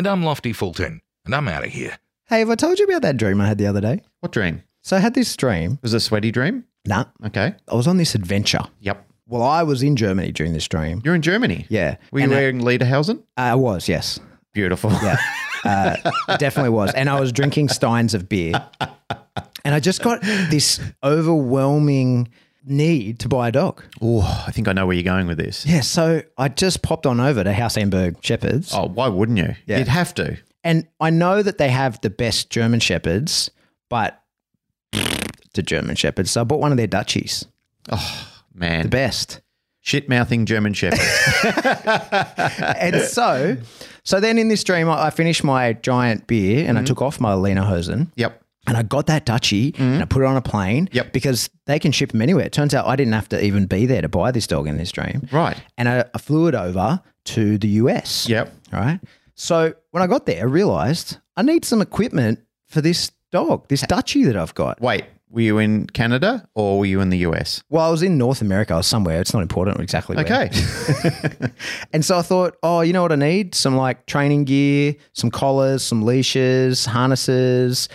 And I'm Lofty Fulton, and I'm out of here. Hey, have I told you about that dream I had the other day? What dream? So I had this dream. It Was a sweaty dream? Nah, Okay. I was on this adventure. Yep. Well, I was in Germany during this dream. You're in Germany. Yeah. Were you And I- wearing Lederhosen? I was, yes. Beautiful. Yeah. Uh, it definitely was. And I was drinking steins of beer. And I just got this overwhelming need to buy a dog. Oh, I think I know where you're going with this. Yeah. So I just popped on over to House Amberg Shepherds. Oh, why wouldn't you? Yeah. You'd have to. And I know that they have the best German Shepherds, but the German Shepherds. So I bought one of their Dutchies, Oh, Man. the best. Shit mouthing German Shepherd. and so, so then in this dream, I, I finished my giant beer Mm-hmm. and I took off my Lena Hosen yep. And I got that Dutchie and I put it on a plane Mm-hmm. Yep. because they can ship them anywhere. It turns out I didn't have to even be there to buy this dog in this dream. Right. And I, I flew it over to the US. Yep. All right. So when I got there, I realized I need some equipment for this dog, this Dutchie that I've got. Wait, were you in Canada or were you in the US? Well, I was in North America. I was somewhere. It's not important exactly where. Okay. And so I thought, oh, you know what I need? Some like training gear, some collars, some leashes, harnesses.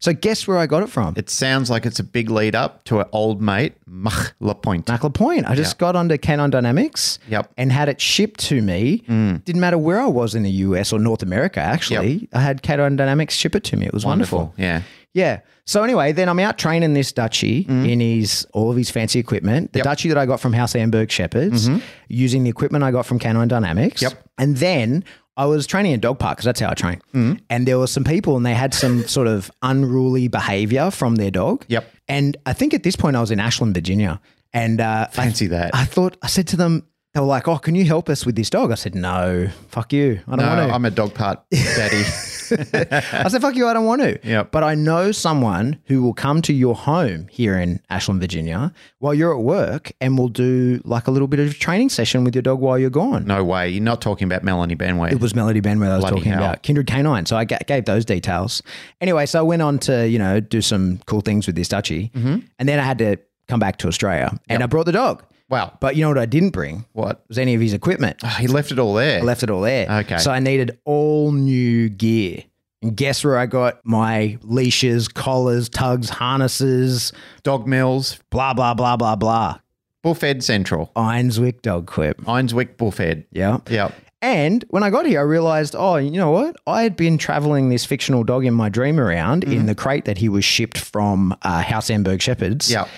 So guess where I got it from? it sounds like it's a big lead up to an old mate, Mach Lapointe. Mac Point. I just got onto Canon Dynamics Yep. and had it shipped to me. Didn't matter where I was in the US or North America, actually. I had Canon Dynamics ship it to me. It was wonderful. Yeah. Yeah. So anyway, then I'm out training this Dutchie in his all of his fancy equipment. The Mm-hmm. Yep. Mm-hmm. Dutchie that I got from House Amberg Shepherds, using the equipment I got from Canon Dynamics. Yep. And then I was training in dog park because that's how I train. Mm-hmm. And there were some people and they had some sort of unruly behavior from their dog. Yep. And I think at this point I was in Ashland, Virginia. And uh, I- Fancy that. I thought I said to them, they were like, "Oh, can you help us with this dog?" I said, "No, fuck you. I don't No, want to." I'm a dog part daddy. I said, fuck you, I don't want to. Yep. But I know someone who will come to your home here in Ashland, Virginia, while you're at work and will do like a little bit of training session with your dog while you're gone. no way. You're not talking about Melanie Benway. It was Melody Benway I was Bloody talking hell. about. Kindred Canine. So I gave those details. Anyway, so I went on to, you know, do some cool things with this Dutchie. Mm-hmm. And then I had to come back to Australia and I brought the dog. Wow. But you know what I didn't bring? What? Was any of his equipment. Oh, he left it all there. I left it all there. Okay. So I needed all new gear. And guess where I got my leashes, collars, tugs, harnesses, Dog Mills, blah, blah, blah, blah, blah. Bullfed Central. Einswick Dog Quip. Einswick Bullfed. Yeah. Yep. And when I got here, I realized, oh, you know what? I had been traveling this fictional dog in my dream around in the crate that he was shipped from uh, House Amberg Shepherds. Yep.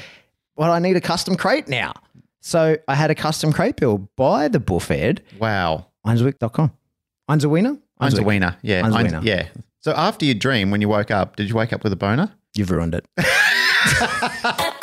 Well, I need a custom crate now. So I had a custom crate built by the Bullfed, Wow. Einswick.com. Heinz a wiener. Yeah. A Heinz- wiener. yeah. So after your dream, when you woke up, did you wake up with a boner? You've ruined it.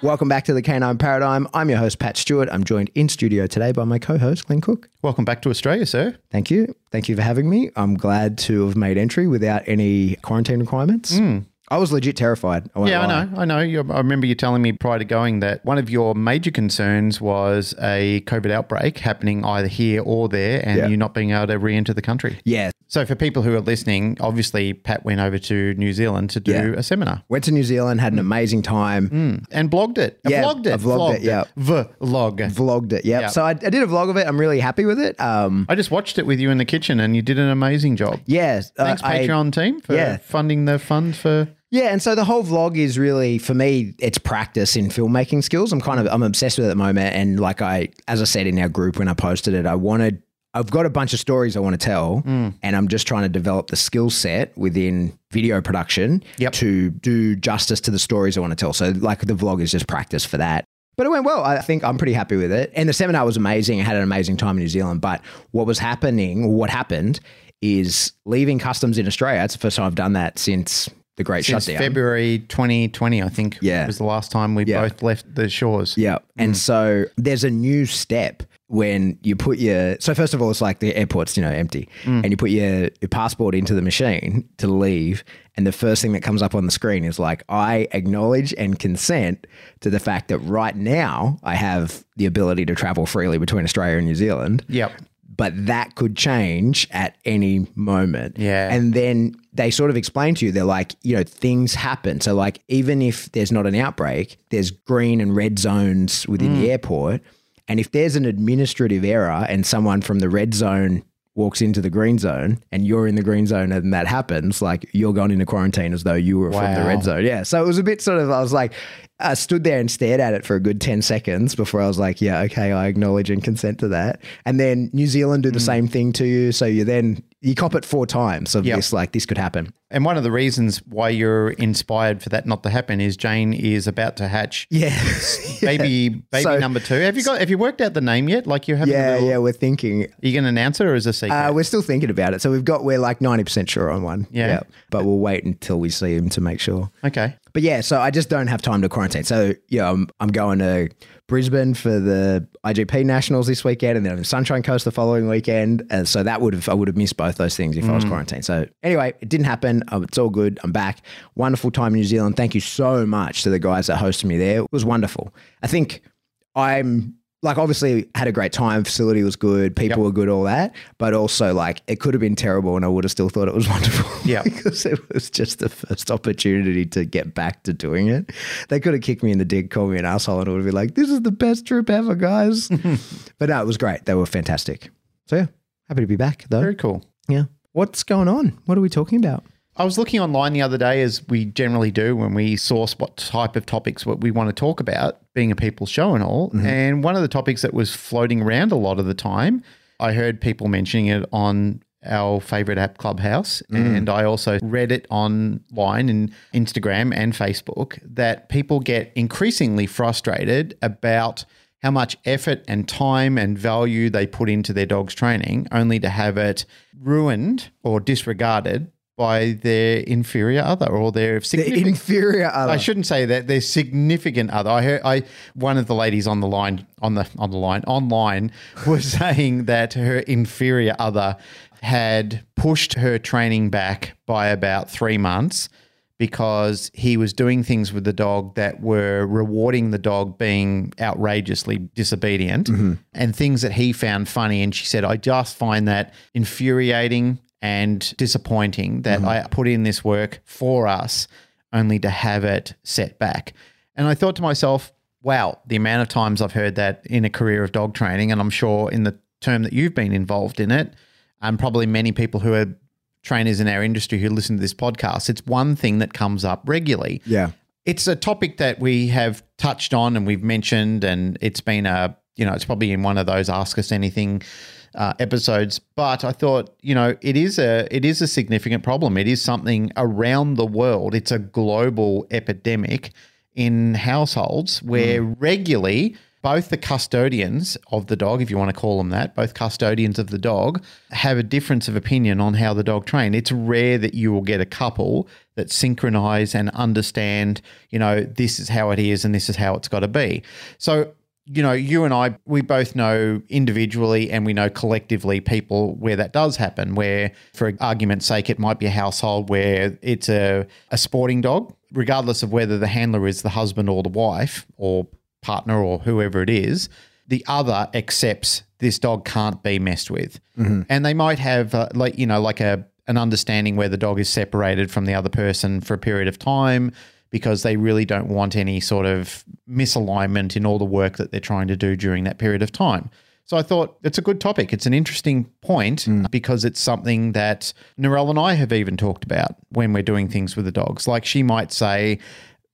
Welcome back to the Canine Paradigm. I'm your host, Pat Stewart. I'm joined in studio today by my co host, Glenn Cook. Welcome back to Australia, sir. Thank you. Thank you for having me. I'm glad to have made entry without any quarantine requirements. Hmm. I was legit terrified. I Yeah, I know. I know. You, I remember you telling me prior to going that one of your major concerns was a COVID outbreak happening either here or there and Yeah. you not being able to re enter the country. Yeah. So, for people who are listening, obviously, Pat went over to New Zealand to do Yeah. a seminar Went to New Zealand, had an amazing time. and blogged it. Yeah, vlogged it. I vlogged it, yeah. Vlog. Vlogged it. Yep. Yeah. So I, I did a vlog of it. I'm really happy with it. Um, I just watched it with you in the kitchen and you did an amazing job. yeah. uh, Thanks, I- Patreon team, for yeah. funding the fund for. Yeah, and so the whole vlog is really for me, it's practice in filmmaking skills. I'm kind of I'm obsessed with it at the moment, and like I, as I said in our group when I posted it, I wanted. I've got a bunch of stories I want to tell, Hmm. and I'm just trying to develop the skill set within video production Yep. to do justice to the stories I want to tell. So, like the vlog is just practice for that. But it went well. I think I'm pretty happy with it. And the seminar was amazing. I had an amazing time in New Zealand. But what was happening, what happened, is leaving customs in Australia. It's the first time I've done that since the Great Since Shutdown. February 2020, I think Yeah. was the last time we Yeah. both left the shores. Yeah. And so there's a new step when you put your so first of all it's like the airport's you know empty and you put your, your passport into the machine to leave and the first thing that comes up on the screen is like I acknowledge and consent to the fact that right now I have the ability to travel freely between Australia and New Zealand Yep. but that could change at any moment. Yeah. And then they sort of explain to you, they're like, you know, things happen. So, like, even if there's not an outbreak, there's green and red zones within Mm. the airport. And if there's an administrative error and someone from the red zone walks into the green zone and you're in the green zone and that happens, like you're going into quarantine as though you were from the red zone. Yeah. So it was a bit sort of, I was like, I stood there and stared at it for a good 10 seconds before I was like, yeah, okay, I acknowledge and consent to that. And then New Zealand do the hmm. same thing to you. So you then, you cop it four times of Yep. this, like, this could happen. And one of the reasons why you're inspired for that not to happen is Jane is about to hatch Yeah. baby baby So- number two. Have you got have you worked out the name yet? Like you're having yeah, little, yeah, we're thinking. Are you gonna announce it or is it a secret? Uh, we're still thinking about it. So we've got, we're like 90% sure on one. Yeah. But we'll wait until we see him to make sure. okay. But yeah, so I just don't have time to quarantine. So yeah, I'm, I'm going to Brisbane for the IGP Nationals this weekend, and then I'm in Sunshine Coast the following weekend. And so that would have I would have missed both those things if I was quarantined. So anyway, it didn't happen. Um, it's all good. I'm back. Wonderful time in New Zealand. Thank you so much to the guys that hosted me there. It was wonderful. I think I'm like obviously had a great time. Facility was good. People Yep. were good. All that, but also like it could have been terrible, and I would have still thought it was wonderful. Yeah. because it was just the first opportunity to get back to doing it. They could have kicked me in the dick, called me an asshole, and it would have been like, "This is the best trip ever, guys." but no, it was great. They were fantastic. So yeah, happy to be back though. Very cool. yeah. What's going on? What are we talking about? I was looking online the other day, as we generally do when we source what type of topics what we want to talk about, being a people's show and all. Mm-hmm. And one of the topics that was floating around a lot of the time, I heard people mentioning it on our favorite app, Clubhouse, mm. and I also read it online in Instagram and Facebook that people get increasingly frustrated about how much effort and time and value they put into their dog's training, only to have it ruined or disregarded by their inferior other or their The significant. inferior other. I shouldn't say that their significant other. I heard I one of the ladies on the line on the on the line online was saying that her inferior other had pushed her training back by about three months because he was doing things with the dog that were rewarding the dog being outrageously disobedient mm-hmm. and things that he found funny. And she said, I just find that infuriating and disappointing that mm-hmm. I put in this work for us only to have it set back. And I thought to myself, wow, the amount of times I've heard that in a career of dog training, and I'm sure in the term that you've been involved in it, and probably many people who are trainers in our industry who listen to this podcast, it's one thing that comes up regularly. yeah. It's a topic that we have touched on and we've mentioned, and it's been a, you know, it's probably in one of those Ask Us Anything uh, episodes. But I thought, you know, it is a it is a significant problem. It is something around the world. It's a global epidemic in households where regularly both the custodians of the dog, if you want to call them that, both custodians of the dog have a difference of opinion on how the dog train. It's rare that you will get a couple that synchronize and understand, you know, this is how it is and this is how it's got to be. So, you know, you and I, we both know individually and we know collectively people where that does happen, where for argument's sake, it might be a household where it's a, a sporting dog, regardless of whether the handler is the husband or the wife or partner or whoever it is, the other accepts this dog can't be messed with. And they might have uh, like you know like a an understanding where the dog is separated from the other person for a period of time because they really don't want any sort of misalignment in all the work that they're trying to do during that period of time. So I thought it's a good topic. It's an interesting point hmm. because it's something that Narelle and I have even talked about when we're doing things with the dogs. Like she might say,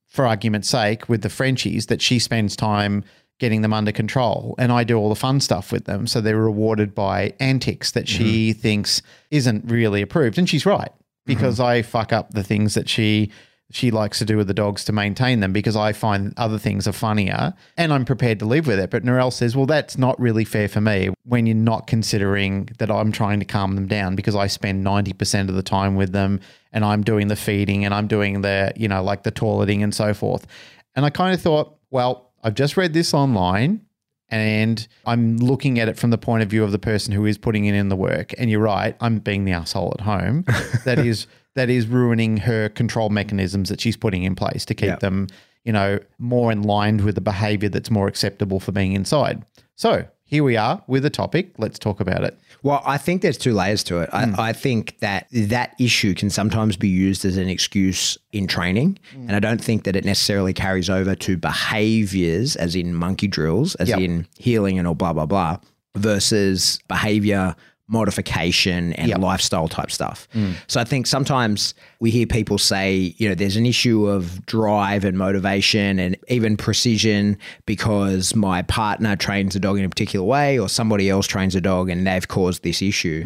for argument's sake, with the Frenchies, that she spends time getting them under control and I do all the fun stuff with them. So they're rewarded by antics that she mm-hmm. thinks isn't really approved. And she's right mm-hmm. because I fuck up the things that she she likes to do with the dogs to maintain them because I find other things are funnier and I'm prepared to live with it. But Narelle says, well, that's not really fair for me when you're not considering that I'm trying to calm them down because I spend 90% of the time with them and I'm doing the feeding and I'm doing the, you know, like the toileting and so forth. And I kind of thought, well, I've just read this online and I'm looking at it from the point of view of the person who is putting in the work. And you're right, I'm being the asshole at home. that is that is ruining her control mechanisms that she's putting in place to keep Yep. them, you know, more in line with the behavior that's more acceptable for being inside. So here we are with a topic. Let's talk about it. Well, I think there's two layers to it. Hmm. I, I think that that issue can sometimes be used as an excuse in training. Hmm. And I don't think that it necessarily carries over to behaviors, as in monkey drills, as Yep. in heeling and all blah, blah, blah, versus behavior modification and Yep. lifestyle type stuff. Hmm. So I think sometimes we hear people say, you know, there's an issue of drive and motivation and even precision because my partner trains a dog in a particular way or somebody else trains a dog and they've caused this issue.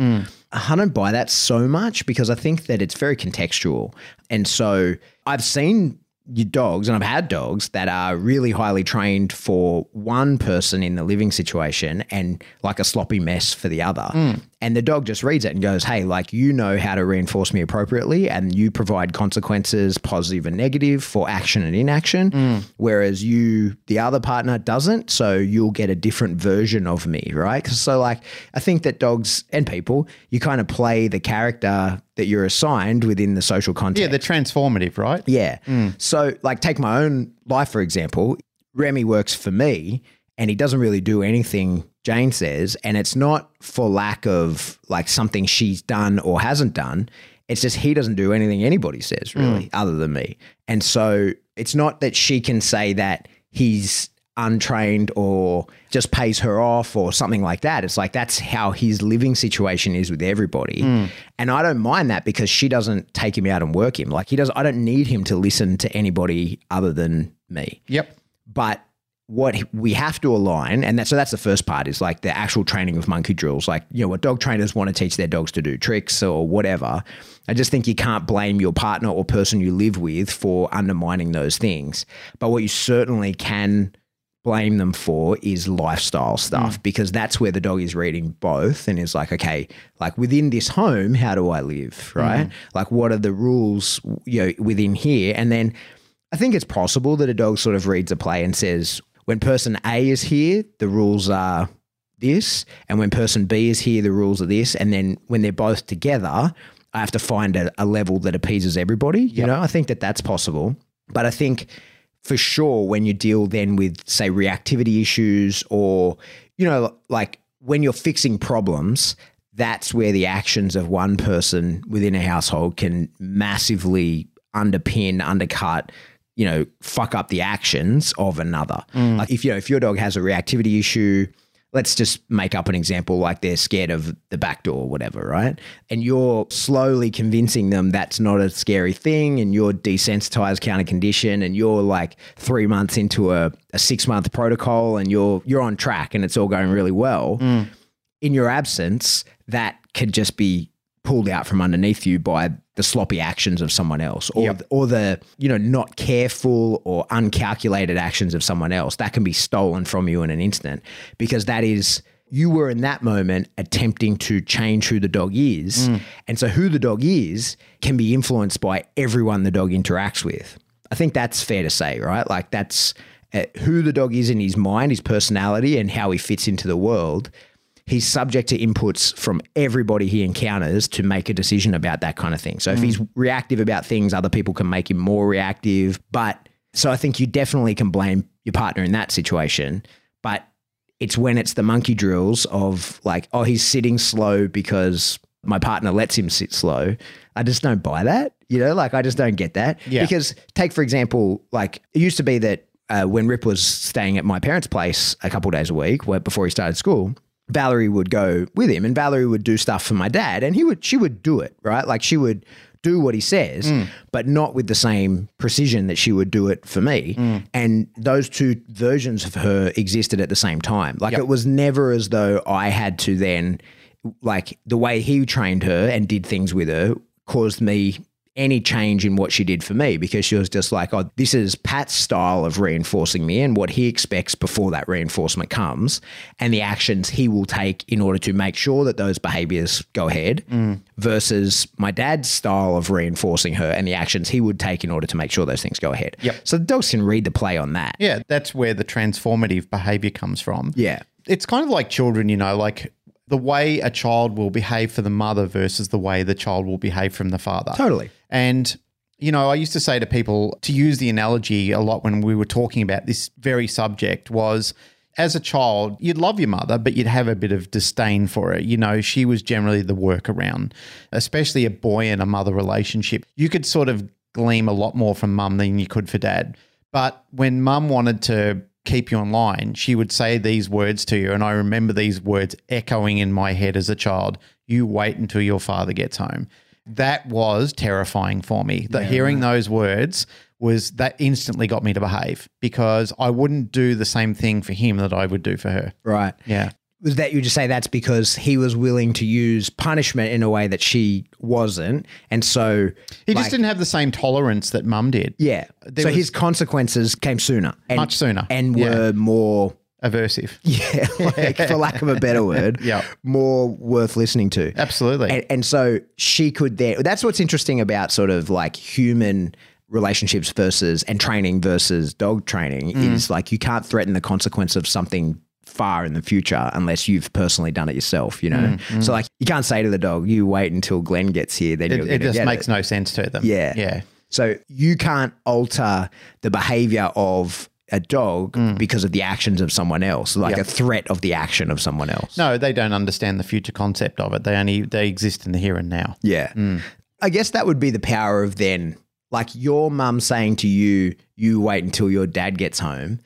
I don't buy that so much because I think that it's very contextual. And so I've seen your dogs, and I've had dogs that are really highly trained for one person in the living situation and like a sloppy mess for the other. Mm. And the dog just reads it and goes, Hey, like you know how to reinforce me appropriately, and you provide consequences, positive and negative, for action and inaction. Mm. Whereas you, the other partner, doesn't. So you'll get a different version of me, right? So, like, I think that dogs and people, you kind of play the character that you're assigned within the social context. Yeah, they're transformative, right? Yeah. Mm. So, like, take my own life, for example. Remy works for me and he doesn't really do anything Jane says. And it's not for lack of like something she's done or hasn't done. It's just he doesn't do anything anybody says, hmm. really, other than me. And so it's not that she can say that he's untrained or just pays her off or something like that. It's like that's how his living situation is with everybody. Hmm. And I don't mind that because she doesn't take him out and work him. Like he does I don't need him to listen to anybody other than me. Yep. But what we have to align, and that, so that's the first part is like the actual training of monkey drills. Like, you know, what dog trainers want to teach their dogs to do tricks or whatever. I just think you can't blame your partner or person you live with for undermining those things. But what you certainly can blame them for is lifestyle stuff mm. because that's where the dog is reading both and is like, okay, like within this home, how do I live? Right? Mm. Like, what are the rules, you know, within here? And then I think it's possible that a dog sort of reads a play and says, when person A is here, the rules are this. And when person B is here, the rules are this. And then when they're both together, I have to find a, a level that appeases everybody. You know, I think that that's possible. But I think for sure when you deal then with, say, reactivity issues or, you know, like when you're fixing problems, that's where the actions of one person within a household can massively underpin, undercut, you know, fuck up the actions of another. Mm. Like if you know, if your dog has a reactivity issue, let's just make up an example like they're scared of the back door or whatever, right? And you're slowly convincing them that's not a scary thing and you're desensitized counter condition and you're like three months into a, a six month protocol and you're you're on track and it's all going really well. Mm. In your absence, that could just be pulled out from underneath you by the sloppy actions of someone else or or the you know not careful or uncalculated actions of someone else that can be stolen from you in an instant because that is you were in that moment attempting to change who the dog is and so who the dog is can be influenced by everyone the dog interacts with. I think that's fair to say right? Like that's uh, who the dog is in his mind his personality and how he fits into the world he's subject to inputs from everybody he encounters to make a decision about that kind of thing. So if he's reactive about things, other people can make him more reactive. But so I think you definitely can blame your partner in that situation. But it's when it's the monkey drills of like, oh, he's sitting slow because my partner lets him sit slow. I just don't buy that. You know, like I just don't get that. Yeah. Because take, for example, like it used to be that uh, when Rip was staying at my parents' place a couple days a week where, before he started school, Valerie would go with him and Valerie would do stuff for my dad and he would she would do it, right? Like she would do what he says, mm. but not with the same precision that she would do it for me. Mm. And those two versions of her existed at the same time. Like it was never as though I had to then like the way he trained her and did things with her caused me any change in what she did for me because she was just like, oh, this is Pat's style of reinforcing me and what he expects before that reinforcement comes and the actions he will take in order to make sure that those behaviors go ahead versus my dad's style of reinforcing her and the actions he would take in order to make sure those things go ahead. Yep. So the dogs can read the play on that. Yeah, that's where the transformative behavior comes from. Yeah. It's kind of like children, you know, like the way a child will behave for the mother versus the way the child will behave from the father. Totally. And, you know, I used to say to people to use the analogy a lot when we were talking about this very subject was as a child, you'd love your mother, but you'd have a bit of disdain for her. You know, she was generally the workaround, especially a boy and a mother relationship. You could sort of glean a lot more from mum than you could for dad. But when mum wanted to keep you in line, she would say these words to you. And I remember these words echoing in my head as a child You wait until your father gets home. That was terrifying for me. That hearing those words was that instantly got me to behave because I wouldn't do the same thing for him that I would do for her. Right. Yeah. Was that you just say that's because he was willing to use punishment in a way that she wasn't, and so He like, just didn't have the same tolerance that mum did. Yeah, There so his consequences came sooner, and, Much sooner. and Yeah. were more. Aversive. Yeah, like, for lack of a better word, Yeah. more worth listening to. Absolutely. And, and so she could there. That's what's interesting about sort of like human relationships versus and training versus dog training Mm. is like you can't threaten the consequence of something far in the future unless you've personally done it yourself. You know, so like you can't say to the dog, "You wait until Glenn gets here, then Mm, it, you'll it just makes it." no sense to them. Yeah. Yeah. So you can't alter the behavior of a dog because of the actions of someone else, like Mm. Yep. a threat of the action of someone else. No, they don't understand the future concept of it. They only they exist in the here and now. Yeah. I guess that would be the power of then, like your mum saying to you, you wait until your dad gets home.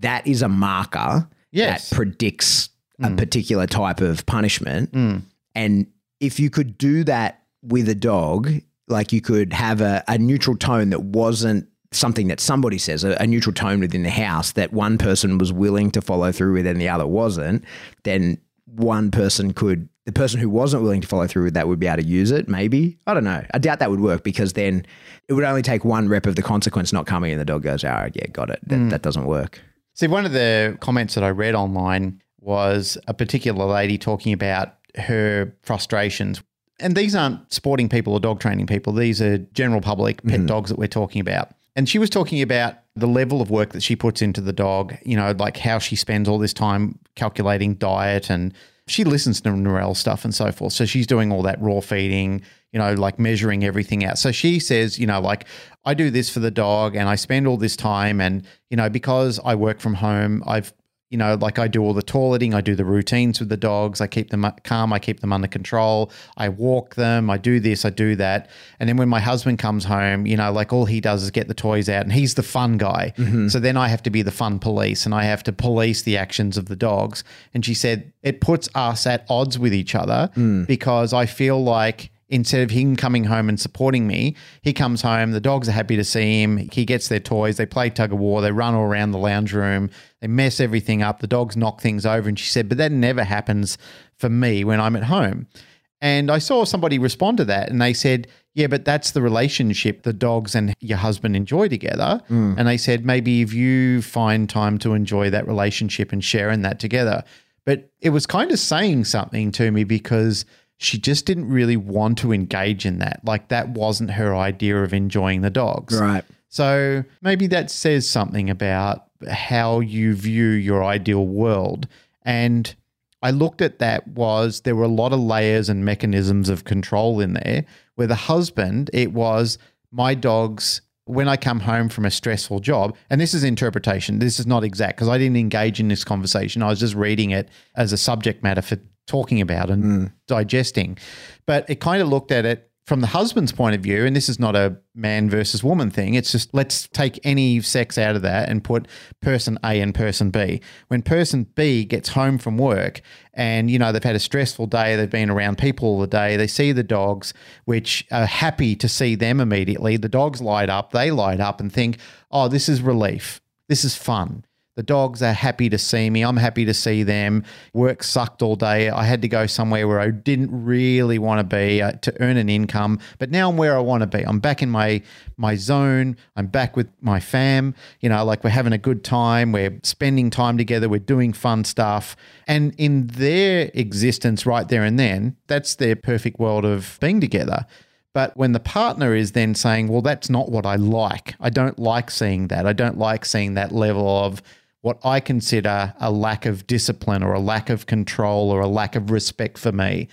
That is a marker Yes. that predicts a mm. particular type of punishment. Mm. And if you could do that with a dog, like you could have a, a neutral tone that wasn't something that somebody says, a, a neutral tone within the house that one person was willing to follow through with and the other wasn't, then one person could, the person who wasn't willing to follow through with that would be able to use it, maybe. I don't know. I doubt that would work because then it would only take one rep of the consequence not coming and the dog goes, oh, yeah, got it. That, mm. that doesn't work. See, one of the comments that I read online was a particular lady talking about her frustrations. And these aren't sporting people or dog training people, these are general public pet mm-hmm. dogs that we're talking about. And she was talking about the level of work that she puts into the dog, you know, like how she spends all this time calculating diet and she listens to Norel stuff and so forth. So she's doing all that raw feeding, you know, like measuring everything out. So she says, you know, like I do this for the dog and I spend all this time and, you know, because I work from home, I've you know, like I do all the toileting, I do the routines with the dogs, I keep them uh, calm, I keep them under control, I walk them, I do this, I do that. And then when my husband comes home, you know, like all he does is get the toys out and he's the fun guy. Mm-hmm. So then I have to be the fun police and I have to police the actions of the dogs. And she said it puts us at odds with each other mm. because I feel like instead of him coming home and supporting me, he comes home, the dogs are happy to see him, he gets their toys, they play tug of war, they run all around the lounge room, they mess everything up, the dogs knock things over. And she said, but that never happens for me when I'm at home. And I saw somebody respond to that and they said, yeah, but that's the relationship the dogs and your husband enjoy together. Mm. And they said, maybe if you find time to enjoy that relationship and sharing that together. But it was kind of saying something to me because she just didn't really want to engage in that. Like that wasn't her idea of enjoying the dogs. Right. So maybe that says something about how you view your ideal world. And I looked at that was there were a lot of layers and mechanisms of control in there where the husband, it was my dogs when I come home from a stressful job, and this is interpretation, this is not exact because I didn't engage in this conversation. I was just reading it as a subject matter for talking about and hmm. digesting. But it kind of looked at it from the husband's point of view, and this is not a man versus woman thing. It's just let's take any sex out of that and put person A and person B. When person B gets home from work and you know they've had a stressful day, they've been around people all the day, they see the dogs, which are happy to see them immediately. The dogs light up, they light up and think, "Oh, this is relief. This is fun." The dogs are happy to see me. I'm happy to see them. Work sucked all day. I had to go somewhere where I didn't really want to be uh, to earn an income, but now I'm where I want to be. I'm back in my my zone. I'm back with my fam. You know, like we're having a good time. We're spending time together. We're doing fun stuff. And in their existence right there and then, that's their perfect world of being together. But when the partner is then saying, well, that's not what I like, I don't like seeing that. I don't like seeing that level of what I consider a lack of discipline or a lack of control or a lack of respect for me.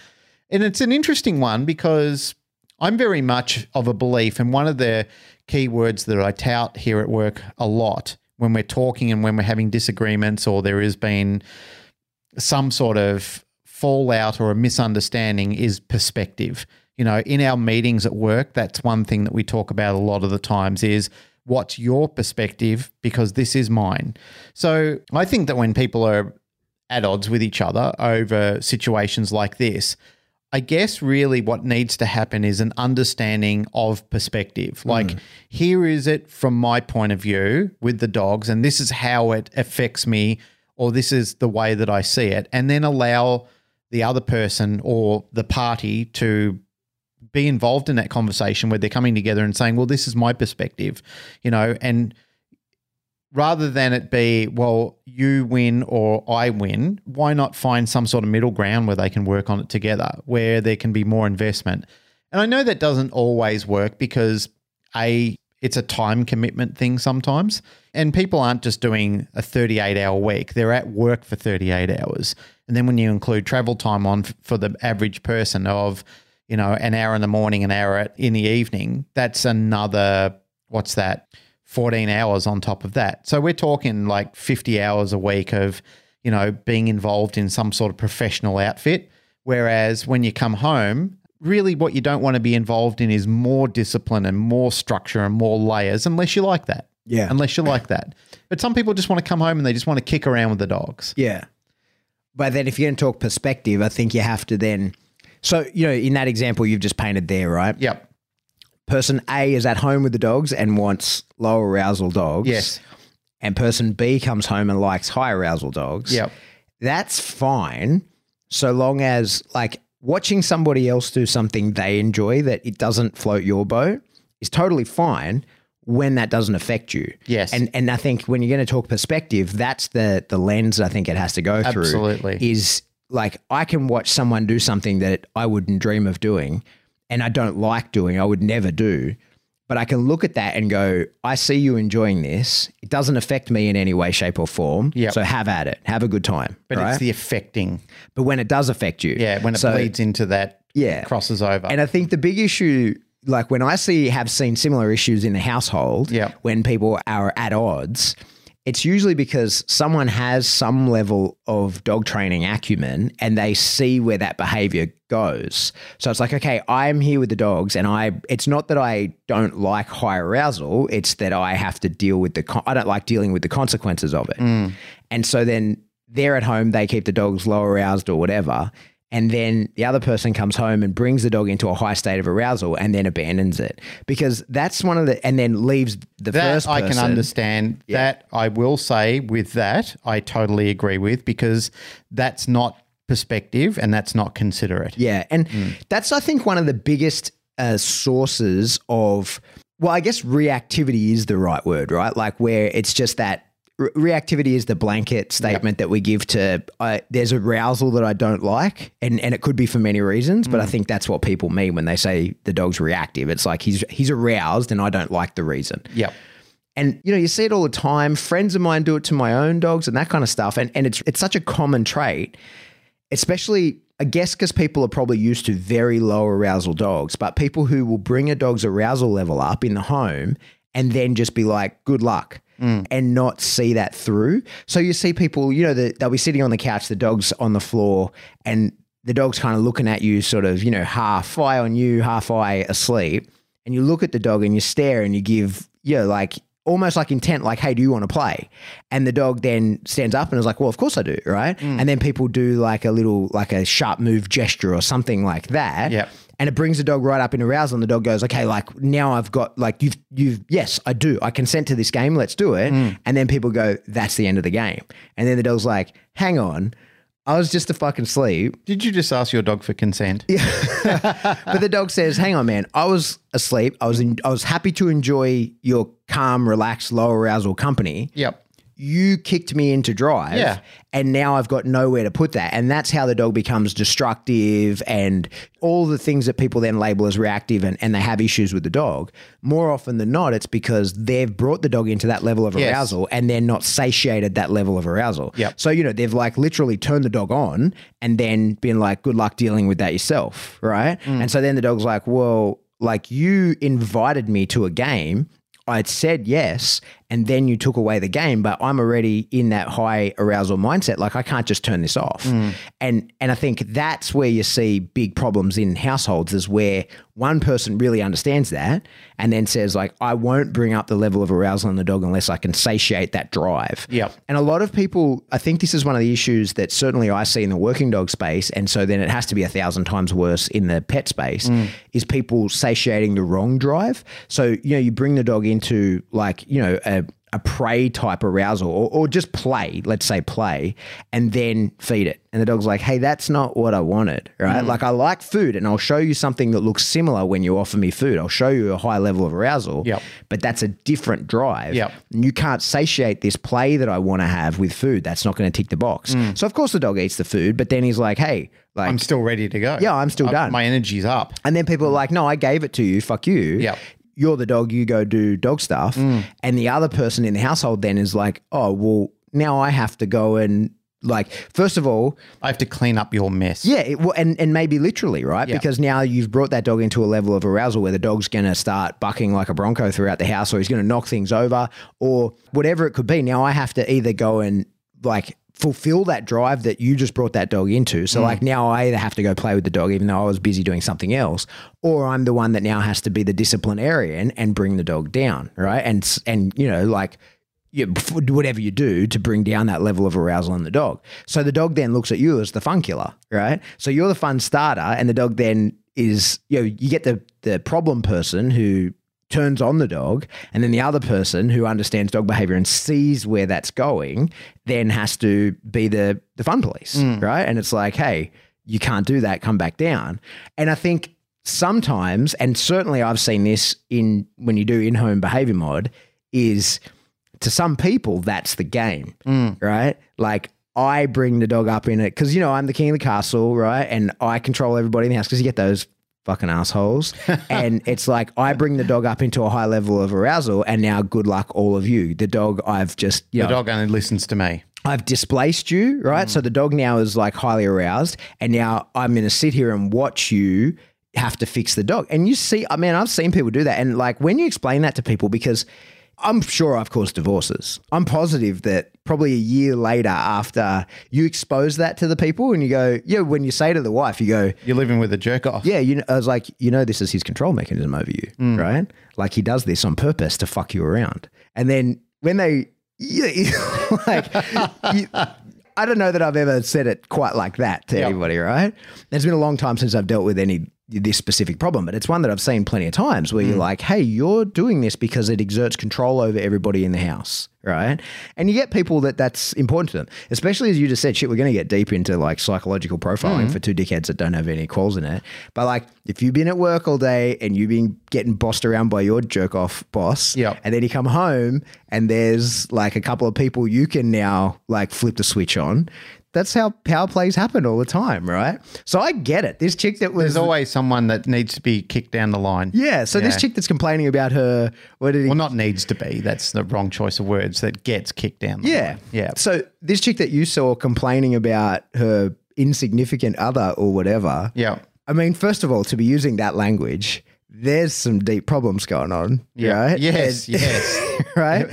And it's an interesting one because I'm very much of a belief, and one of the key words that I tout here at work a lot when we're talking and when we're having disagreements or there has been some sort of fallout or a misunderstanding is perspective you know, in our meetings at work, that's one thing that we talk about a lot of the times is what's your perspective because this is mine. So I think that when people are at odds with each other over situations like this, I guess really what needs to happen is an understanding of perspective. Like, mm. here is it from my point of view with the dogs, and this is how it affects me, or this is the way that I see it. And then allow the other person or the party to be involved in that conversation where they're coming together and saying, well, this is my perspective, you know, and rather than it be, well, you win or I win, why not find some sort of middle ground where they can work on it together, where there can be more investment? And I know that doesn't always work because A, it's a time commitment thing sometimes. And people aren't just doing a 38 hour week, they're at work for 38 hours. And then when you include travel time on for the average person of, you know, an hour in the morning, an hour in the evening, that's another, what's that, 14 hours on top of that. So we're talking like 50 hours a week of, you know, being involved in some sort of professional outfit. Whereas when you come home, really what you don't want to be involved in is more discipline and more structure and more layers, unless you like that. Yeah. Unless you like that. But some people just want to come home and they just want to kick around with the dogs. Yeah. But then if you're going to talk perspective, I think you have to then so, you know, in that example you've just painted there, right? Yep. Person A is at home with the dogs and wants low arousal dogs. Yes. And person B comes home and likes high arousal dogs. Yep. That's fine so long as like watching somebody else do something they enjoy that it doesn't float your boat is totally fine when that doesn't affect you. Yes. And and I think when you're going to talk perspective, that's the the lens I think it has to go through. Absolutely. Is like I can watch someone do something that I wouldn't dream of doing and I don't like doing, I would never do. But I can look at that and go, I see you enjoying this. It doesn't affect me in any way, shape, or form. Yep. So have at it. Have a good time. But right? it's the affecting. But when it does affect you. Yeah, when it so, bleeds into that, yeah. crosses over. And I think the big issue, like when I see have seen similar issues in the household, yeah. when people are at odds, it's usually because someone has some level of dog training acumen and they see where that behavior goes. So it's like, okay, I'm here with the dogs and I it's not that I don't like high arousal, it's that I have to deal with the I don't like dealing with the consequences of it. Mm. And so then they're at home, they keep the dogs low aroused or whatever and then the other person comes home and brings the dog into a high state of arousal and then abandons it because that's one of the and then leaves the that first person. I can understand yeah. that I will say with that I totally agree with because that's not perspective and that's not considerate. Yeah, and mm. that's I think one of the biggest uh, sources of well, I guess reactivity is the right word, right? Like where it's just that reactivity is the blanket statement yep. that we give to uh, there's arousal that I don't like and and it could be for many reasons but mm. I think that's what people mean when they say the dog's reactive. It's like he's he's aroused and I don't like the reason. Yep. And you know you see it all the time. Friends of mine do it to my own dogs and that kind of stuff and and it's it's such a common trait especially I guess because people are probably used to very low arousal dogs but people who will bring a dog's arousal level up in the home and then just be like good luck mm. and not see that through. So you see people, you know, the, they'll be sitting on the couch, the dog's on the floor, and the dog's kind of looking at you, sort of, you know, half eye on you, half eye asleep. And you look at the dog and you stare and you give, you know, like almost like intent, like, hey, do you want to play? And the dog then stands up and is like, well, of course I do, right? Mm. And then people do like a little, like a sharp move gesture or something like that. Yep. And it brings the dog right up in arousal, and the dog goes, "Okay, like now I've got like you've you've yes, I do. I consent to this game. Let's do it." Mm. And then people go, "That's the end of the game." And then the dog's like, "Hang on." I was just a fucking sleep. Did you just ask your dog for consent? Yeah. But the dog says, "Hang on, man. I was asleep. I was in, I was happy to enjoy your calm, relaxed, low arousal company. Yep. You kicked me into drive, Yeah. and now I've got nowhere to put that. And that's how the dog becomes destructive and all the things that people then label as reactive and, and they have issues with the dog. More often than not, it's because they've brought the dog into that level of Yes. arousal and they're not satiated that level of arousal. Yep. So, you know, they've like literally turned the dog on and then been like, good luck dealing with that yourself. Right. Mm. And so then the dog's like, well, like you invited me to a game. I'd said yes, and then you took away the game, but I'm already in that high arousal mindset. Like I can't just turn this off. Mm. And and I think that's where you see big problems in households is where one person really understands that and then says like I won't bring up the level of arousal in the dog unless I can satiate that drive. Yep. And a lot of people, I think this is one of the issues that certainly I see in the working dog space. And so then it has to be a thousand times worse in the pet space mm. is people satiating the wrong drive. So, you know, you bring the dog into like, you know, a, a prey type arousal or, or just play, let's say play, and then feed it. And the dog's like, hey, that's not what I wanted, right? Mm. Like, I like food and I'll show you something that looks similar when you offer me food. I'll show you a high level of arousal, Yep. but that's a different drive. Yep. And you can't satiate this play that I want to have with food. That's not going to tick the box. Mm. So of course the dog eats the food, but then he's like, "Hey, like," I'm still ready to go. Yeah, I'm still I- done. My energy's up. and then people are like, "No, I gave it to you. Fuck you. Yep. You're the dog. You go do dog stuff." Mm. And the other person in the household then is like, "Oh, well, now I have to go and like, first of all, I have to clean up your mess. yeah, it, well, and and maybe literally, right? Yeah. Because now you've brought that dog into a level of arousal where the dog's going to start bucking like a bronco throughout the house, or he's going to knock things over, or whatever it could be. Now I have to either go and like fulfill that drive that you just brought that dog into. So like now I either have to go play with the dog, even though I was busy doing something else, or I'm the one that now has to be the disciplinarian and bring the dog down, right? And and you know like you, whatever you do to bring down that level of arousal in the dog. So the dog then looks at you as the fun killer, right? So you're the fun starter, and the dog then is you know you get the the problem person who turns on the dog, and then the other person who understands dog behavior and sees where that's going then has to be the the fun police, hmm. right? And it's like, hey, you can't do that. Come back down. And I think sometimes, and certainly I've seen this in when you do in home behavior mod, is to some people that's the game, hmm. right? Like I bring the dog up in it because you know I'm the king of the castle, right? And I control everybody in the house because you get those fucking assholes. and it's like I bring the dog up into a high level of arousal, and now good luck all of you. The dog I've just you The know, dog only listens to me. I've displaced you, right? Mm. So the dog now is like highly aroused, and now I'm going to sit here and watch you have to fix the dog. And you see, I mean, I've seen people do that, and like when you explain that to people, because I'm sure I've caused divorces. I'm positive that probably a year later, after you expose that to the people, and you go, yeah, when you say to the wife, you go, You're living with a jerk off. yeah, you know, I was like, you know, this is his control mechanism over you, mm. right? Like he does this on purpose to fuck you around. And then when they, yeah, like, you, I don't know that I've ever said it quite like that to Yep. anybody, right? It's been a long time since I've dealt with any this specific problem, but it's one that I've seen plenty of times where you're mm. like, hey, you're doing this because it exerts control over everybody in the house, right? And you get people that that's important to them, especially as you just said, shit, we're going to get deep into like psychological profiling mm. for two dickheads that don't have any quals in it. But like, if you've been at work all day and you've been getting bossed around by your jerk off boss, Yep. and then you come home and there's like a couple of people you can now like flip the switch on. That's how power plays happen all the time, right? So I get it. This chick that was There's always someone that needs to be kicked down the line. yeah. So this chick that's complaining about her, what did he? Well, not needs to be. That's the wrong choice of words. That gets kicked down. The yeah, line. Yeah. So this chick that you saw complaining about her insignificant other or whatever. Yeah. I mean, first of all, to be using that language, there's some deep problems going on, Yeah. right? Yes. And- yes. right?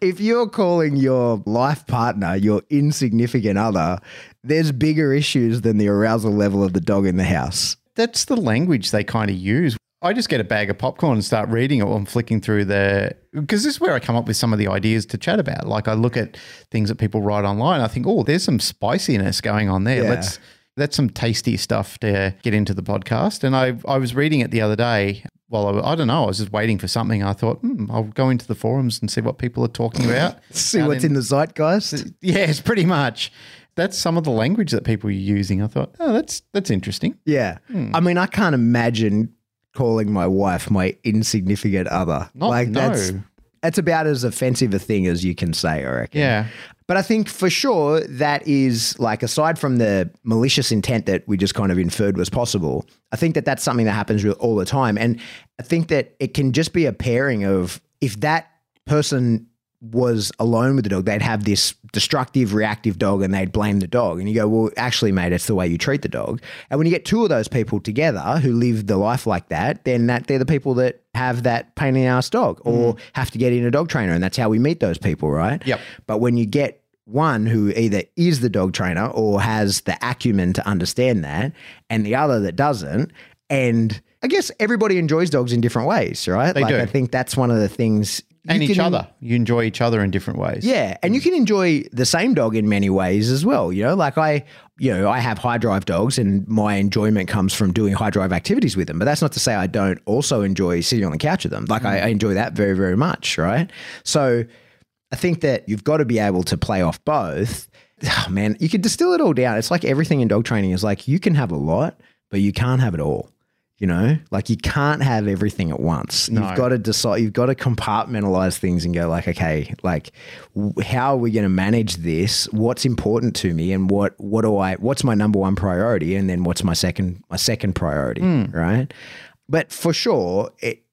If you're calling your life partner your insignificant other, there's bigger issues than the arousal level of the dog in the house. That's the language they kind of use. I just get a bag of popcorn and start reading it while I'm flicking through the because this is where I come up with some of the ideas to chat about. Like I look at things that people write online, I think, oh, there's some spiciness going on there. Yeah. Let's That's some tasty stuff to get into the podcast. And I, I was reading it the other day. Well, I, I don't know. I was just waiting for something. I thought, hmm, I'll go into the forums and see what people are talking about. See Out what's in the zeitgeist. Yes, pretty much. That's some of the language that people are using. I thought, oh, that's that's interesting. Yeah. I mean, I can't imagine calling my wife my insignificant other. Not- like that's no. that's about as offensive a thing as you can say, I reckon. Yeah. But I think for sure that is like aside from the malicious intent that we just kind of inferred was possible, I think that that's something that happens all the time. And I think that it can just be a pairing of if that person was alone with the dog, they'd have this destructive, reactive dog and they'd blame the dog. And you go, well, actually, mate, it's the way you treat the dog. And when you get two of those people together who live the life like that, then that they're the people that have that pain in the ass dog or mm. have to get in a dog trainer. And that's how we meet those people, right? Yep. But when you get one who either is the dog trainer or has the acumen to understand that, and the other that doesn't, and I guess everybody enjoys dogs in different ways, right? They like do. I think that's one of the things. And you each can- other. You enjoy each other in different ways. yeah, and you can enjoy the same dog in many ways as well. You know, like I, you know, I have high drive dogs, and my enjoyment comes from doing high drive activities with them. But that's not to say I don't also enjoy sitting on the couch with them. Like I, mm. I enjoy that very, very much, right? So I think that you've got to be able to play off both. Oh, man, you could distill it all down. It's like everything in dog training is like you can have a lot, but you can't have it all. You know, like you can't have everything at once. No. You've got to decide. You've got to compartmentalize things and go like, okay, like how are we going to manage this? What's important to me, and what what do I? What's my number one priority, and then what's my second my second priority, hmm. right? But for sure, it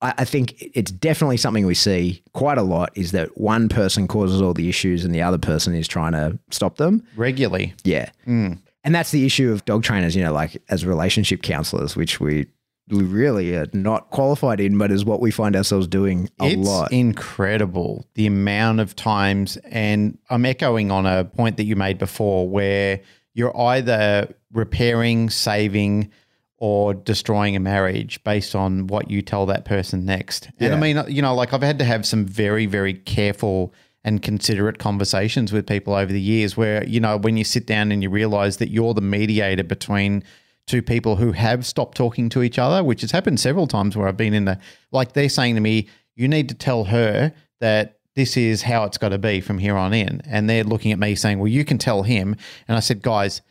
I I think it's definitely something we see quite a lot is that one person causes all the issues and the other person is trying to stop them. Regularly. Yeah. Mm. And that's the issue of dog trainers, you know, like as relationship counselors, which we we really are not qualified in, but is what we find ourselves doing a it's lot. incredible the amount of times, and I'm echoing on a point that you made before where you're either repairing, saving, or destroying a marriage based on what you tell that person next. And I mean, uh, you know, like I've had to have some very, very careful and considerate conversations with people over the years where, you know, when you sit down and you realize that you're the mediator between two people who have stopped talking to each other, which has happened several times where I've been in the, like they're saying to me, you need to tell her that this is how it's got to be from here on in. And they're looking at me saying, well, you can tell him. And I said, guys,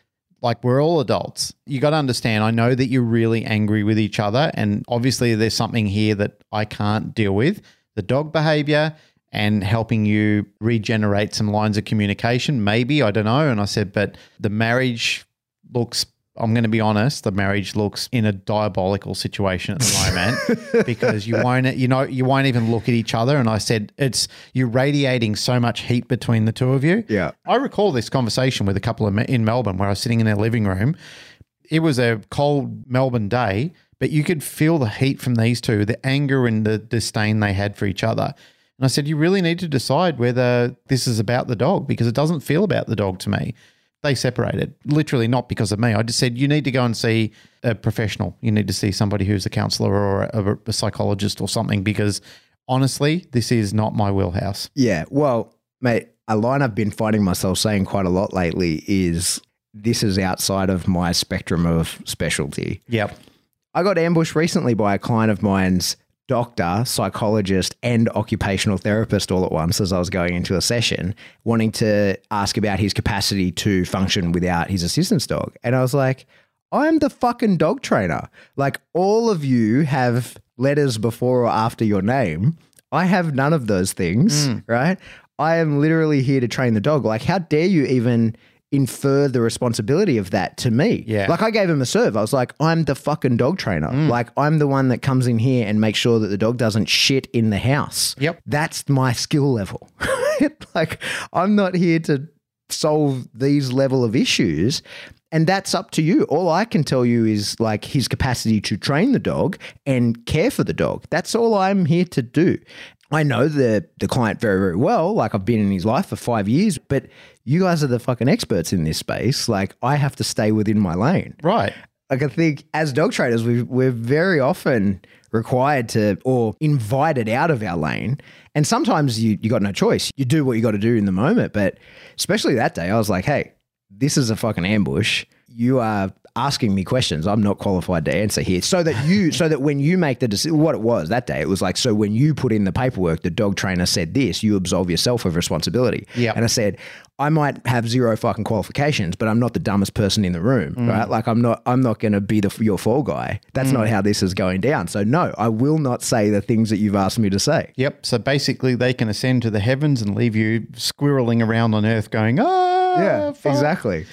like we're all adults. You got to understand, I know that you're really angry with each other. And obviously, there's something here that I can't deal with the dog behavior and helping you regenerate some lines of communication. Maybe, I don't know. And I said, but the marriage looks. I'm going to be honest. The marriage looks in a diabolical situation at the moment because you won't, you know, you won't even look at each other. And I said, it's you're radiating so much heat between the two of you. Yeah. I recall this conversation with a couple of me- in Melbourne where I was sitting in their living room. It was a cold Melbourne day, but you could feel the heat from these two, the anger and the disdain they had for each other. And I said, You really need to decide whether this is about the dog because it doesn't feel about the dog to me. They separated, literally not because of me. I just said, You need to go and see a professional. You need to see somebody who's a counselor or a, a psychologist or something because honestly, this is not my wheelhouse. Yeah. Well, mate, a line I've been finding myself saying quite a lot lately is this is outside of my spectrum of specialty. Yep. I got ambushed recently by a client of mine's doctor, psychologist, and occupational therapist all at once as I was going into a session, wanting to ask about his capacity to function without his assistance dog. And I was like, I'm the fucking dog trainer. Like, all of you have letters before or after your name. I have none of those things, mm. right? I am literally here to train the dog. Like, how dare you even infer the responsibility of that to me? Yeah. Like, I gave him a serve. I was like, I'm the fucking dog trainer. Mm. Like, I'm the one that comes in here and makes sure that the dog doesn't shit in the house. Yep. That's my skill level. like, I'm not here to solve these level of issues. And that's up to you. All I can tell you is like his capacity to train the dog and care for the dog. That's all I'm here to do. I know the the client very very well. Like I've been in his life for five years, but you guys are the fucking experts in this space. Like I have to stay within my lane. Right. Like I think as dog trainers, we we're very often required to or invited out of our lane. And sometimes you you got no choice. You do what you got to do in the moment. But especially that day, I was like, hey, this is a fucking ambush. you are asking me questions I'm not qualified to answer here. So that you, so that when you make the decision, what it was that day, it was like, so when you put in the paperwork, the dog trainer said this, you absolve yourself of responsibility. Yep. And I said, I might have zero fucking qualifications, but I'm not the dumbest person in the room, Mm. right? Like I'm not, I'm not going to be the your fall guy. That's not how this is going down. So no, I will not say the things that you've asked me to say. Yep. So basically, they can ascend to the heavens and leave you squirreling around on earth going, ah, fuck." exactly.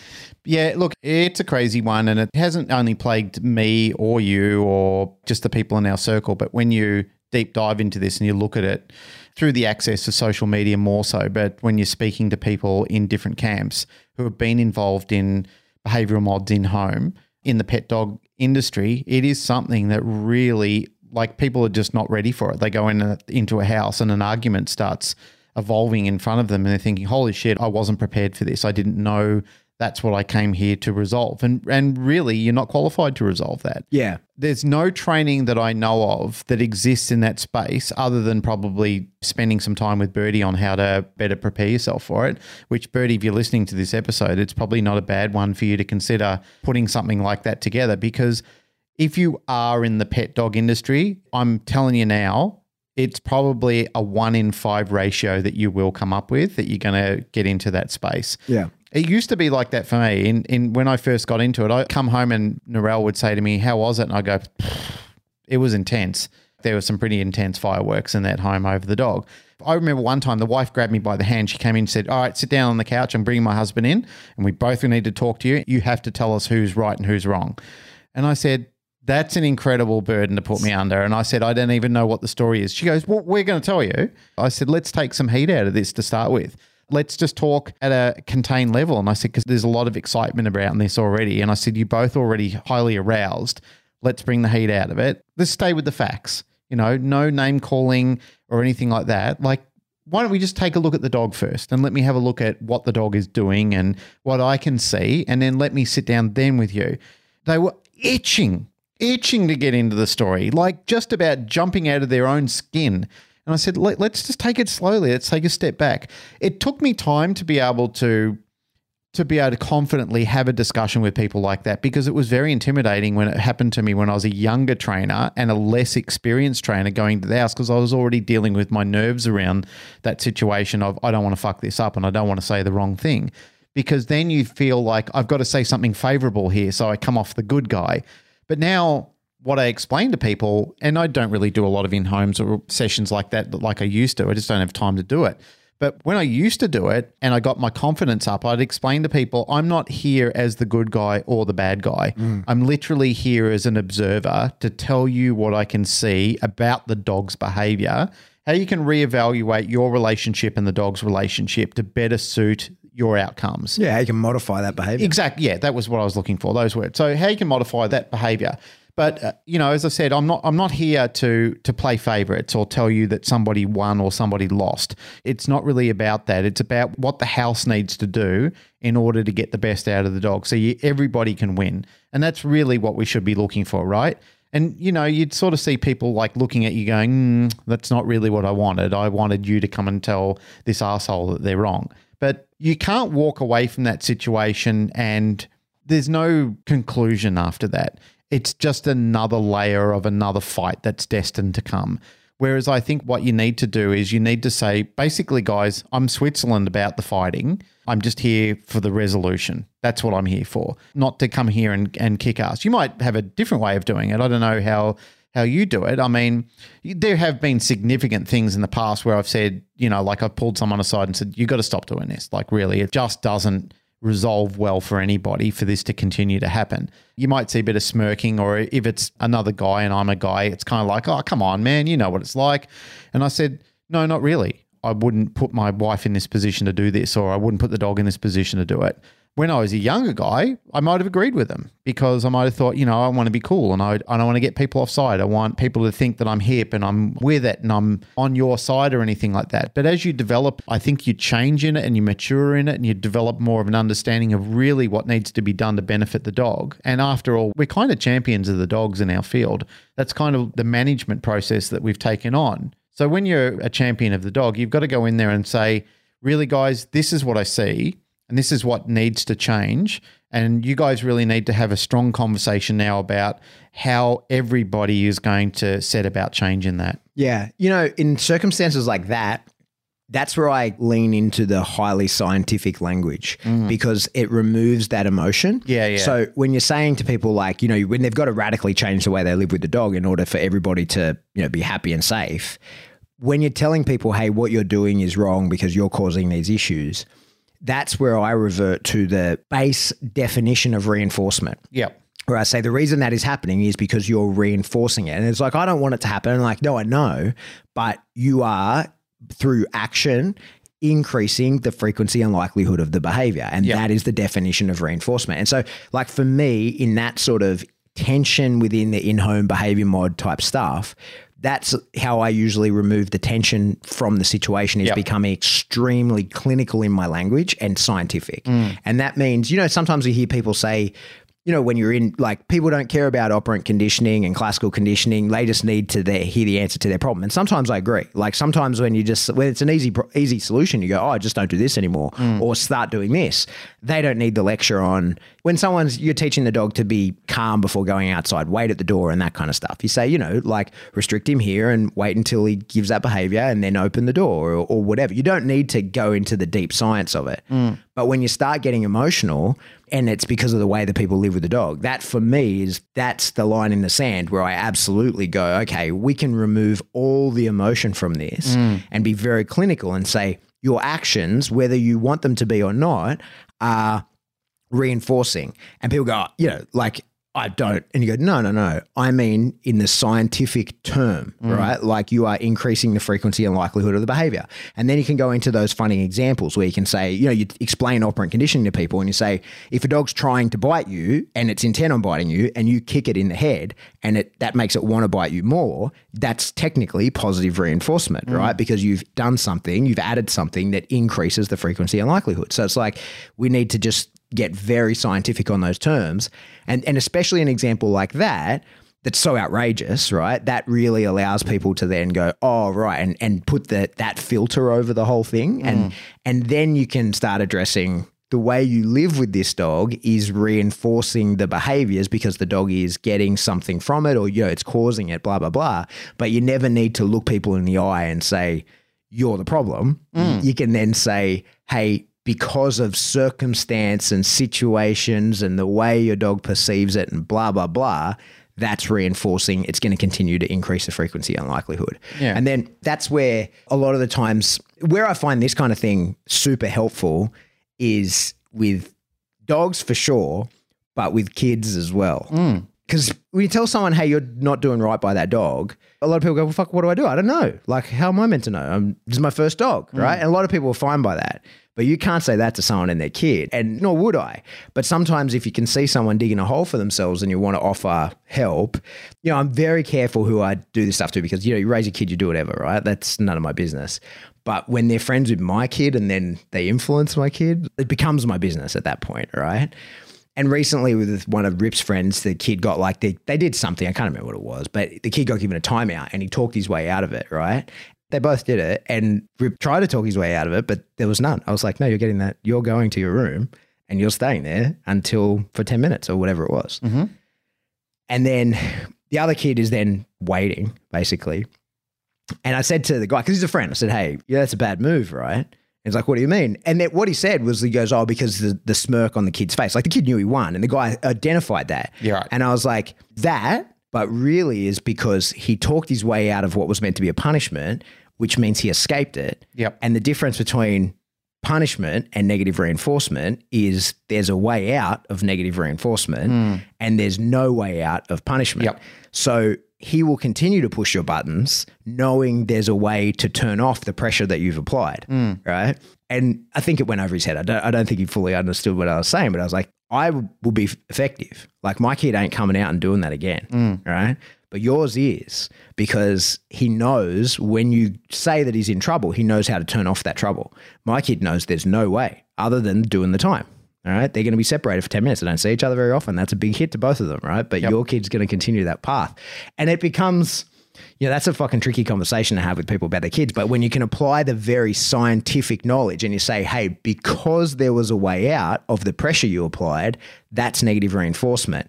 Yeah, look, it's a crazy one, and it hasn't only plagued me or you or just the people in our circle, but when you deep dive into this and you look at it through the access of social media more so, but when you're speaking to people in different camps who have been involved in behavioral mods in home in the pet dog industry, it is something that really like people are just not ready for it. They go in a, into a house and an argument starts evolving in front of them and they're thinking, "Holy shit, I wasn't prepared for this. I didn't know that's what I came here to resolve." And and really, you're not qualified to resolve that. Yeah. There's no training that I know of that exists in that space other than probably spending some time with Birdie on how to better prepare yourself for it. Which, Birdie, if you're listening to this episode, it's probably not a bad one for you to consider putting something like that together because if you are in the pet dog industry, I'm telling you now, it's probably a one in five ratio that you will come up with that you're going to get into that space. Yeah. It used to be like that for me. In in when I first got into it, I come home and Narelle would say to me, "How was it?" And I go, "It was intense. There were some pretty intense fireworks in that home over the dog." I remember one time the wife grabbed me by the hand. She came in and said, "All right, sit down on the couch. I'm bringing my husband in, and we both need to talk to you. You have to tell us who's right and who's wrong." And I said, that's an incredible burden to put me under. And I said, I don't even know what the story is. She goes, Well, we're going to tell you. I said, Let's take some heat out of this to start with. Let's just talk at a contained level. And I said, Because there's a lot of excitement around this already. And I said, You're both already highly aroused. Let's bring the heat out of it. Let's stay with the facts. You know, no name calling or anything like that. Like, why don't we just take a look at the dog first and let me have a look at what the dog is doing and what I can see, and then let me sit down then with you. They were itching, itching to get into the story, like just about jumping out of their own skin. And I said, Let, let's just take it slowly. Let's take a step back. It took me time to be able to to be able to confidently have a discussion with people like that because it was very intimidating when it happened to me when I was a younger trainer and a less experienced trainer going to the house because I was already dealing with my nerves around that situation of I don't want to fuck this up and I don't want to say the wrong thing because then you feel like I've got to say something favorable here so I come off the good guy. But now what I explain to people, and I don't really do a lot of in homes or sessions like that like I used to, I just don't have time to do it. But when I used to do it and I got my confidence up, I'd explain to people I'm not here as the good guy or the bad guy. Mm. I'm literally here as an observer to tell you what I can see about the dog's behavior, how you can reevaluate your relationship and the dog's relationship to better suit your outcomes. Yeah, how you can modify that behavior. Exactly. Yeah, that was what I was looking for. Those words. So how you can modify that behavior. But uh, you know, as I said, I'm not I'm not here to to play favorites or tell you that somebody won or somebody lost. It's not really about that. It's about what the house needs to do in order to get the best out of the dog, so you, everybody can win. And that's really what we should be looking for, right? And you know, you'd sort of see people like looking at you, going, mm, "That's not really what I wanted. I wanted you to come and tell this asshole that they're wrong." But you can't walk away from that situation and there's no conclusion after that. It's just another layer of another fight that's destined to come. Whereas I think what you need to do is you need to say, basically, guys, I'm Switzerland about the fighting. I'm just here for the resolution. That's what I'm here for, not to come here and, and kick ass. You might have a different way of doing it. I don't know how how you do it. I mean, there have been significant things in the past where I've said, you know, like I've pulled someone aside and said, you got to stop doing this. Like, really, it just doesn't resolve well for anybody for this to continue to happen. You might see a bit of smirking, or if it's another guy and I'm a guy, it's kind of like, oh, come on, man, you know what it's like. And I said, no, not really. I wouldn't put my wife in this position to do this, or I wouldn't put the dog in this position to do it. When I was a younger guy, I might have agreed with them because I might have thought, you know, I want to be cool and I, I don't want to get people offside. I want people to think that I'm hip and I'm with it and I'm on your side or anything like that. But as you develop, I think you change in it and you mature in it and you develop more of an understanding of really what needs to be done to benefit the dog. And after all, we're kind of champions of the dogs in our field. That's kind of the management process that we've taken on. So when you're a champion of the dog, you've got to go in there and say, really, guys, this is what I see. And this is what needs to change. And you guys really need to have a strong conversation now about how everybody is going to set about changing that. Yeah. You know, in circumstances like that, that's where I lean into the highly scientific language because it removes that emotion. Mm. Yeah, yeah. So when you're saying to people like, you know, when they've got to radically change the way they live with the dog in order for everybody to, you know, be happy and safe, when you're telling people, hey, what you're doing is wrong because you're causing these issues, that's where I revert to the base definition of reinforcement Yep. where I say the reason that is happening is because you're reinforcing it. And it's like, I don't want it to happen. And like, no, I know, but you are through action increasing the frequency and likelihood of the behavior. And Yeah. that is the definition of reinforcement. And so, like, for me, in that sort of tension within the in home behavior mod type stuff, that's how I usually remove the tension from the situation is Yep. becoming extremely clinical in my language and scientific. Mm. And that means, you know, sometimes we hear people say, you know, when you're in, like, people don't care about operant conditioning and classical conditioning. They just need to their, hear the answer to their problem. And sometimes I agree. Like, sometimes when you just, when it's an easy, easy solution, you go, oh, I just don't do this anymore mm. or start doing this. They don't need the lecture on when someone's, you're teaching the dog to be calm before going outside, wait at the door and that kind of stuff. You say, you know, like, restrict him here and wait until he gives that behavior and then open the door or, or whatever. You don't need to go into the deep science of it. Mm. But when you start getting emotional, and it's because of the way that people live with the dog. That for me is that's the line in the sand where I absolutely go, okay, we can remove all the emotion from this mm. and be very clinical and say your actions, whether you want them to be or not, are reinforcing. And people go, you know, like, I don't. And you go, no, no, no. I mean, in the scientific term, mm. right? Like you are increasing the frequency and likelihood of the behavior. And then you can go into those funny examples where you can say, you know, you explain operant conditioning to people and you say, if a dog's trying to bite you and it's intent on biting you and you kick it in the head and it that makes it want to bite you more, that's technically positive reinforcement, mm. right? Because you've done something, you've added something that increases the frequency and likelihood. So it's like we need to just get very scientific on those terms. And and especially an example like that that's so outrageous, right? That really allows people to then go, oh, right, and and put that that filter over the whole thing. Mm. And and then you can start addressing the way you live with this dog is reinforcing the behaviors because the dog is getting something from it or you know it's causing it, blah, blah, blah. But you never need to look people in the eye and say, you're the problem. Mm. You can then say, hey, because of circumstance and situations and the way your dog perceives it and blah, blah, blah, that's reinforcing. It's going to continue to increase the frequency and likelihood. Yeah. And then that's where a lot of the times, where I find this kind of thing super helpful is with dogs for sure, but with kids as well. Mm. Because when you tell someone, hey, you're not doing right by that dog, a lot of people go, well, fuck, what do I do? I don't know. Like, how am I meant to know? I'm, this is my first dog, mm. right? And a lot of people are fine by that. But you can't say that to someone and their kid, and nor would I. But sometimes if you can see someone digging a hole for themselves and you want to offer help, you know, I'm very careful who I do this stuff to because, you know, you raise a kid, you do whatever, right? That's none of my business. But when they're friends with my kid and then they influence my kid, it becomes my business at that point, right? And recently, with one of Rip's friends, the kid got like they they did something. I can't remember what it was, but the kid got given a timeout, and he talked his way out of it. Right? They both did it, and Rip tried to talk his way out of it, but there was none. I was like, "No, you're getting that. You're going to your room, and you're staying there until for ten minutes or whatever it was." Mm-hmm. And then the other kid is then waiting, basically. And I said to the guy, because he's a friend, I said, Hey, yeah, that's a bad move, right? He's like, What do you mean? And then what he said was, He goes, Oh, because the, the smirk on the kid's face. Like the kid knew he won, and the guy identified that. Yeah, right. And I was like, That, but really is because he talked his way out of what was meant to be a punishment, which means he escaped it. Yep. And the difference between punishment and negative reinforcement is there's a way out of negative reinforcement hmm. and there's no way out of punishment. Yep. So he will continue to push your buttons knowing there's a way to turn off the pressure that you've applied. Mm. Right. And I think it went over his head. I don't, I don't think he fully understood what I was saying, but I was like, I will be effective. Like my kid ain't coming out and doing that again. Mm. Right. But yours is because he knows when you say that he's in trouble, he knows how to turn off that trouble. My kid knows there's no way other than doing the time. All right. They're going to be separated for 10 minutes. They don't see each other very often. That's a big hit to both of them. Right. But your kid's going to continue that path. And it becomes you know, that's a fucking tricky conversation to have with people about their kids. But when you can apply the very scientific knowledge and you say, hey, because there was a way out of the pressure you applied, that's negative reinforcement.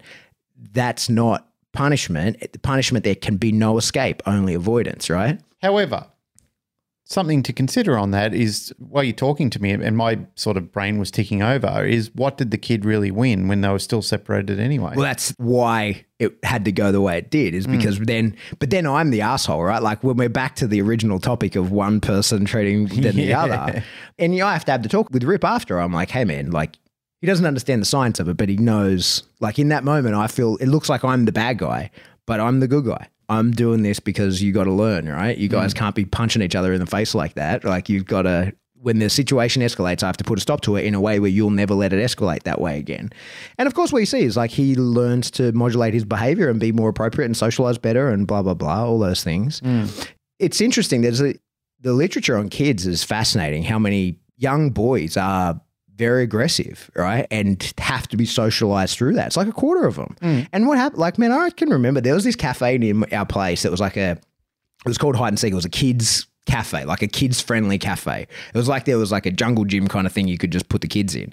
That's not punishment. The punishment there can be no escape, only avoidance, right? However, something to consider on that is while you're talking to me and my sort of brain was ticking over is what did the kid really win when they were still separated anyway? Well, that's why it had to go the way it did, is mm. because then, but then I'm the asshole, right? Like when we're back to the original topic of one person treating than the other. And you know, I have to have the talk with Rip after. I'm like, hey, man, like, he doesn't understand the science of it, but he knows, like, in that moment, I feel it looks like I'm the bad guy, but I'm the good guy. I'm doing this because you got to learn, right? You guys mm. can't be punching each other in the face like that. Like, you've got to, when the situation escalates, I have to put a stop to it in a way where you'll never let it escalate that way again. And of course, what you see is like he learns to modulate his behavior and be more appropriate and socialize better and blah, blah, blah, all those things. Mm. It's interesting. There's a, the literature on kids is fascinating. How many young boys are very aggressive, right? And have to be socialized through that. It's like a quarter of them. Mm. And what happened? Like, man, I can remember there was this cafe near our place that was like a, it was called hide and seek. It was a kids cafe, like a kids friendly cafe. It was like there was like a jungle gym kind of thing you could just put the kids in.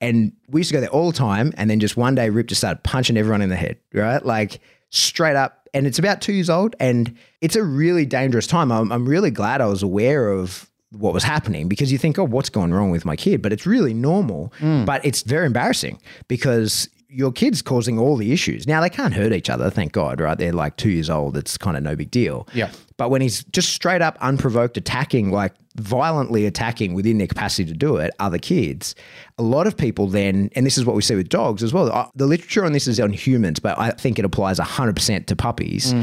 And we used to go there all the time. And then just one day, Rip just started punching everyone in the head, right? Like straight up. And it's about two years old. And it's a really dangerous time. I'm, I'm really glad I was aware of what was happening because you think, oh, what's going wrong with my kid? But it's really normal. But it's very embarrassing because your kid's causing all the issues. Now they can't hurt each other, thank God, right? They're like two years old. It's kind of no big deal. Yeah. But when he's just straight up unprovoked attacking, like violently attacking within their capacity to do it, other kids, a lot of people then, and this is what we see with dogs as well. uh, The literature on this is on humans, but I think it applies 100% to puppies.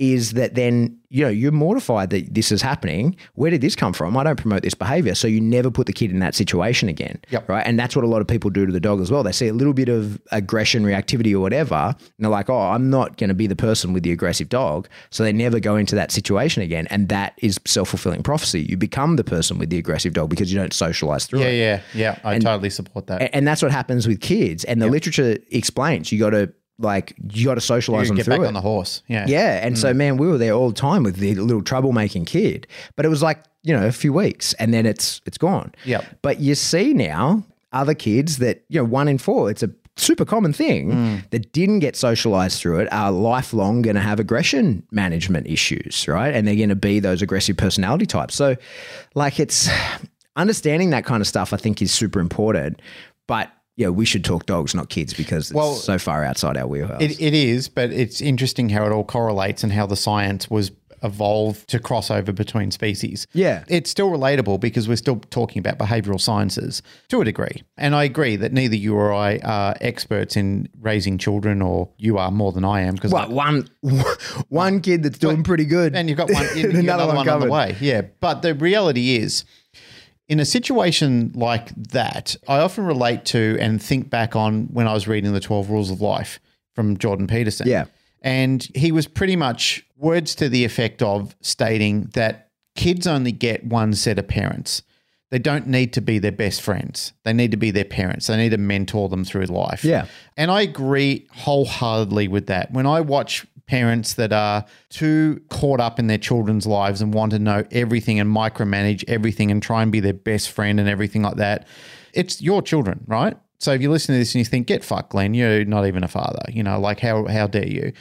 Is that then, you know, you're mortified that this is happening. Where did this come from? I don't promote this behavior. So you never put the kid in that situation again. Yep. Right. And that's what a lot of people do to the dog as well. They see a little bit of aggression, reactivity, or whatever. And they're like, oh, I'm not going to be the person with the aggressive dog. So they never go into that situation again. And that is self fulfilling prophecy. You become the person with the aggressive dog because you don't socialize through yeah, it. yeah, yeah. Yeah. I totally support that. And that's what happens with kids. And the literature explains you got to, like, you got to socialize You them get through back it. on the horse. Yeah. Yeah. And so, mm. man, we were there all the time with the little troublemaking kid. But it was like, you know, a few weeks and then it's it's gone. Yep. But you see now other kids that, you know, one in four, it's a super common thing mm. that didn't get socialized through it are lifelong going to have aggression management issues, right? And they're going to be those aggressive personality types. So, like, it's understanding that kind of stuff, I think, is super important. But, yeah, we should talk dogs, not kids, because it's Well, so far outside our wheelhouse. It, it is, but it's interesting how it all correlates and how the science was evolved to cross over between species. Yeah. It's still relatable because we're still talking about behavioral sciences to a degree. And I agree that neither you or I are experts in raising children, or you are more than I am. Because What one one kid that's doing pretty good, and you've got one, you- another one, on the way. Yeah. But the reality is, in a situation like that, I often relate to and think back on when I was reading the 12 Rules of Life from Jordan Peterson. Yeah. And he was pretty much words to the effect of stating that kids only get one set of parents. They don't need to be their best friends. They need to be their parents. They need to mentor them through life. Yeah. And I agree wholeheartedly with that. When I watch parents that are too caught up in their children's lives and want to know everything and micromanage everything and try and be their best friend and everything like that, it's your children, right? So if you listen to this and you think, get fucked, Glenn, you're not even a father, you know, like how how dare you?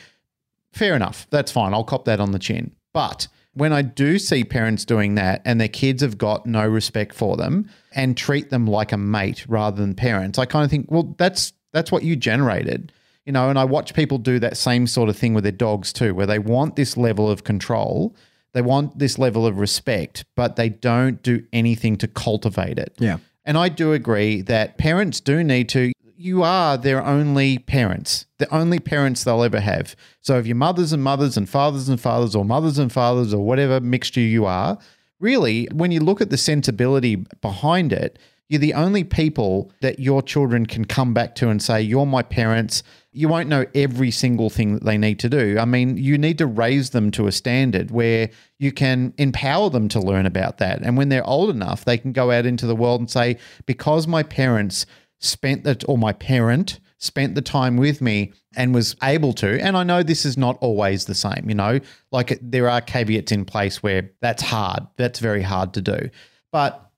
Fair enough. That's fine. I'll cop that on the chin. But when I do see parents doing that and their kids have got no respect for them and treat them like a mate rather than parents, I kind of think, well, that's that's what you generated. You know, and I watch people do that same sort of thing with their dogs too, where they want this level of control, they want this level of respect, but they don't do anything to cultivate it. Yeah. And I do agree that parents do need to, you are their only parents, the only parents they'll ever have. So if your mothers and mothers and fathers and fathers or mothers and fathers or whatever mixture you are, really, when you look at the sensibility behind it, you're the only people that your children can come back to and say, You're my parents. You won't know every single thing that they need to do. I mean, you need to raise them to a standard where you can empower them to learn about that. And when they're old enough, they can go out into the world and say, Because my parents spent that, or my parent spent the time with me and was able to. And I know this is not always the same, you know, like there are caveats in place where that's hard. That's very hard to do. But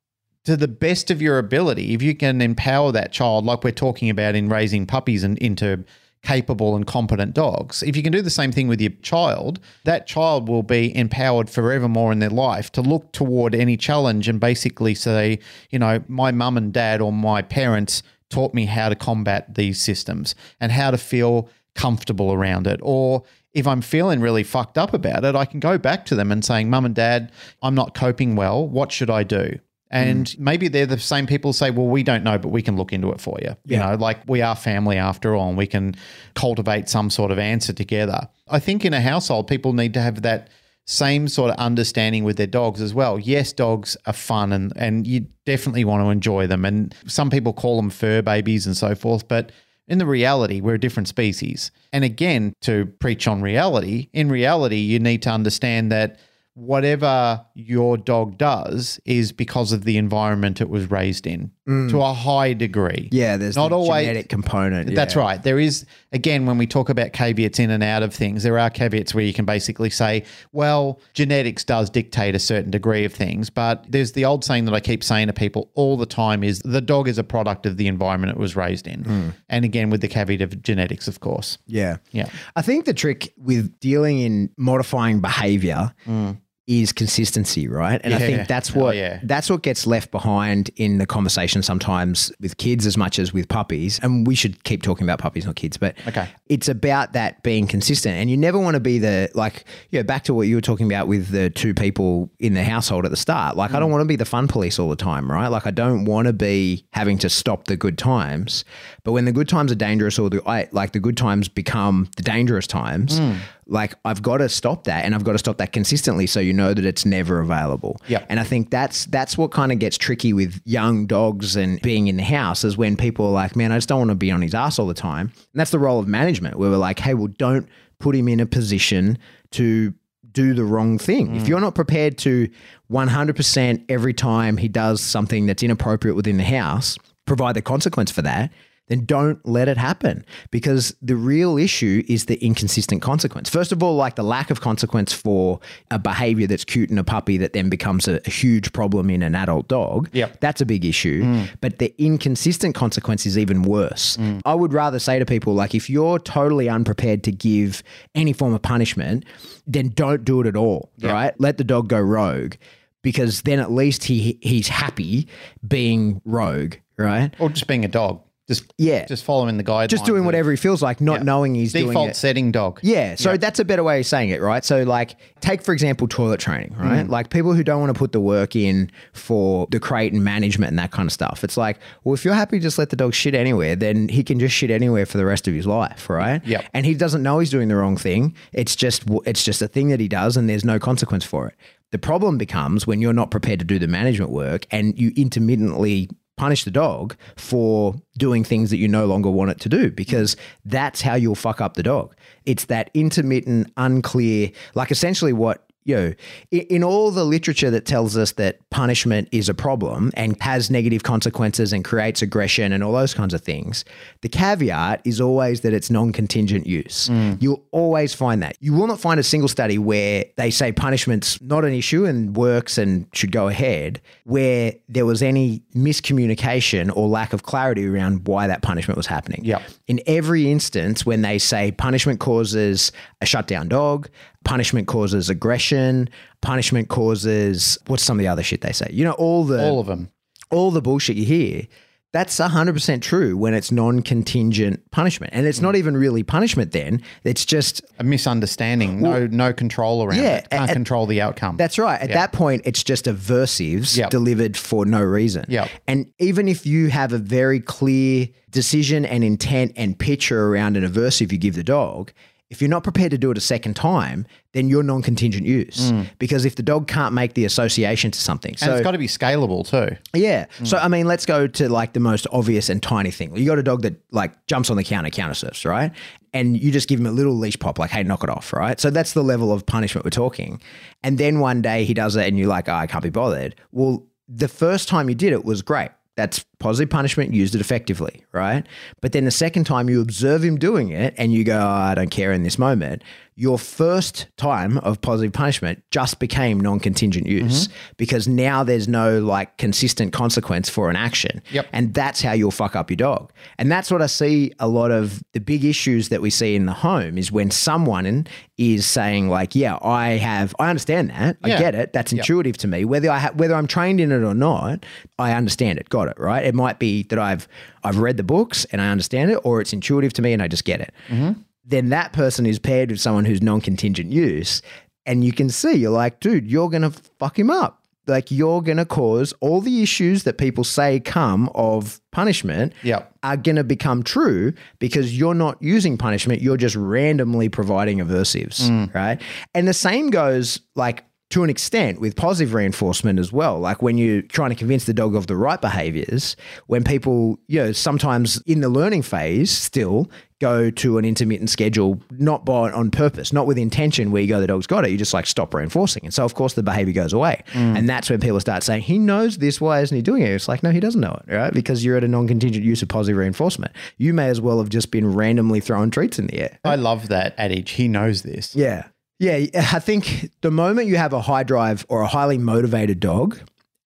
to the best of your ability, if you can empower that child, like we're talking about in raising puppies and into capable and competent dogs, if you can do the same thing with your child, that child will be empowered forevermore in their life to look toward any challenge and basically say, you know, my mum and dad or my parents taught me how to combat these systems and how to feel comfortable around it. Or if I'm feeling really fucked up about it, I can go back to them and saying, Mum and Dad, I'm not coping well. What should I do? And mm. maybe they're the same people say, well, we don't know, but we can look into it for you. Yeah. You know, like we are family after all, and we can cultivate some sort of answer together. I think in a household, people need to have that same sort of understanding with their dogs as well. Yes, dogs are fun and, and you definitely want to enjoy them. And some people call them fur babies and so forth, but in the reality, we're a different species. And again, to preach on reality, in reality, you need to understand that whatever your dog does is because of the environment it was raised in mm. to a high degree. Yeah, there's not the always genetic component. That's yeah. right. There is again when we talk about caveats in and out of things, there are caveats where you can basically say, well, genetics does dictate a certain degree of things, but there's the old saying that I keep saying to people all the time is the dog is a product of the environment it was raised in. Mm. And again with the caveat of genetics, of course. Yeah. Yeah. I think the trick with dealing in modifying behavior mm is consistency, right? And yeah. I think that's what oh, yeah. that's what gets left behind in the conversation sometimes with kids as much as with puppies. And we should keep talking about puppies, not kids, but okay. it's about that being consistent. And you never want to be the like, yeah, back to what you were talking about with the two people in the household at the start. Like, mm. I don't mm. want to be the fun police all the time, right? Like, I don't want to be having to stop the good times. But when the good times are dangerous, or the like the good times become the dangerous times. Mm like I've got to stop that and I've got to stop that consistently so you know that it's never available. Yeah. And I think that's that's what kind of gets tricky with young dogs and being in the house is when people are like, man, I just don't want to be on his ass all the time. And that's the role of management where we're like, hey, well, don't put him in a position to do the wrong thing. Mm. If you're not prepared to 100% every time he does something that's inappropriate within the house, provide the consequence for that, then don't let it happen because the real issue is the inconsistent consequence. First of all, like the lack of consequence for a behavior that's cute in a puppy that then becomes a, a huge problem in an adult dog. Yep. That's a big issue. Mm. But the inconsistent consequence is even worse. Mm. I would rather say to people, like, if you're totally unprepared to give any form of punishment, then don't do it at all, yep. right? Let the dog go rogue because then at least he he's happy being rogue, right? Or just being a dog. Just yeah, just following the guidelines. Just doing whatever he feels like, not yeah. knowing he's default doing it. Default setting dog. Yeah, so yeah. that's a better way of saying it, right? So like, take for example toilet training, right? Mm. Like people who don't want to put the work in for the crate and management and that kind of stuff. It's like, well, if you're happy to just let the dog shit anywhere, then he can just shit anywhere for the rest of his life, right? Yeah. And he doesn't know he's doing the wrong thing. It's just it's just a thing that he does, and there's no consequence for it. The problem becomes when you're not prepared to do the management work and you intermittently punish the dog for doing things that you no longer want it to do because that's how you'll fuck up the dog. It's that intermittent, unclear, like essentially what know, in all the literature that tells us that punishment is a problem and has negative consequences and creates aggression and all those kinds of things, the caveat is always that it's non contingent use. Mm. You'll always find that. You will not find a single study where they say punishment's not an issue and works and should go ahead, where there was any miscommunication or lack of clarity around why that punishment was happening. Yep. In every instance, when they say punishment causes a shutdown dog, punishment causes aggression, punishment causes what's some of the other shit they say? You know, all the all of them. All the bullshit you hear. That's 100% true when it's non contingent punishment. And it's not even really punishment then. It's just a misunderstanding. Well, no no control around yeah, it. Can't at, control the outcome. That's right. At yeah. that point, it's just aversives yep. delivered for no reason. Yep. And even if you have a very clear decision and intent and picture around an aversive you give the dog, if you're not prepared to do it a second time, then you're non-contingent use. Mm. Because if the dog can't make the association to something, so and it's got to be scalable too. Yeah. Mm. So I mean, let's go to like the most obvious and tiny thing. You got a dog that like jumps on the counter, counter surfs, right? And you just give him a little leash pop, like, hey, knock it off, right? So that's the level of punishment we're talking. And then one day he does it, and you're like, oh, I can't be bothered. Well, the first time you did it was great That's positive punishment, used it effectively, right? But then the second time you observe him doing it and you go, oh, I don't care in this moment, your first time of positive punishment just became non contingent use mm-hmm. because now there's no like consistent consequence for an action. Yep. And that's how you'll fuck up your dog. And that's what I see a lot of the big issues that we see in the home is when someone is saying like, yeah, I have, I understand that. I Yeah. get it. That's intuitive to me. Whether I ha- whether I'm trained in it or not, I understand it. Got it, right? It might be that I've I've read the books and I understand it or it's intuitive to me and I just get it. Mm-hmm. Then that person is paired with someone who's non-contingent use and you can see you're like, dude, you're going to fuck him up. Like you're going to cause all the issues that people say come of punishment Yep. are going to become true because you're not using punishment you're just randomly providing aversives mm. right? And the same goes like to an extent with positive reinforcement as well like when you're trying to convince the dog of the right behaviors when people you know sometimes in the learning phase still go to an intermittent schedule, not by on purpose, not with intention where you go, the dog's got it. You just like stop reinforcing. And so, of course, the behavior goes away. Mm. And that's when people start saying, he knows this. Why isn't he doing it? It's like, no, he doesn't know it, right? Because you're at a non contingent use of positive reinforcement. You may as well have just been randomly throwing treats in the air. I love that adage. He knows this. Yeah. Yeah. I think the moment you have a high drive or a highly motivated dog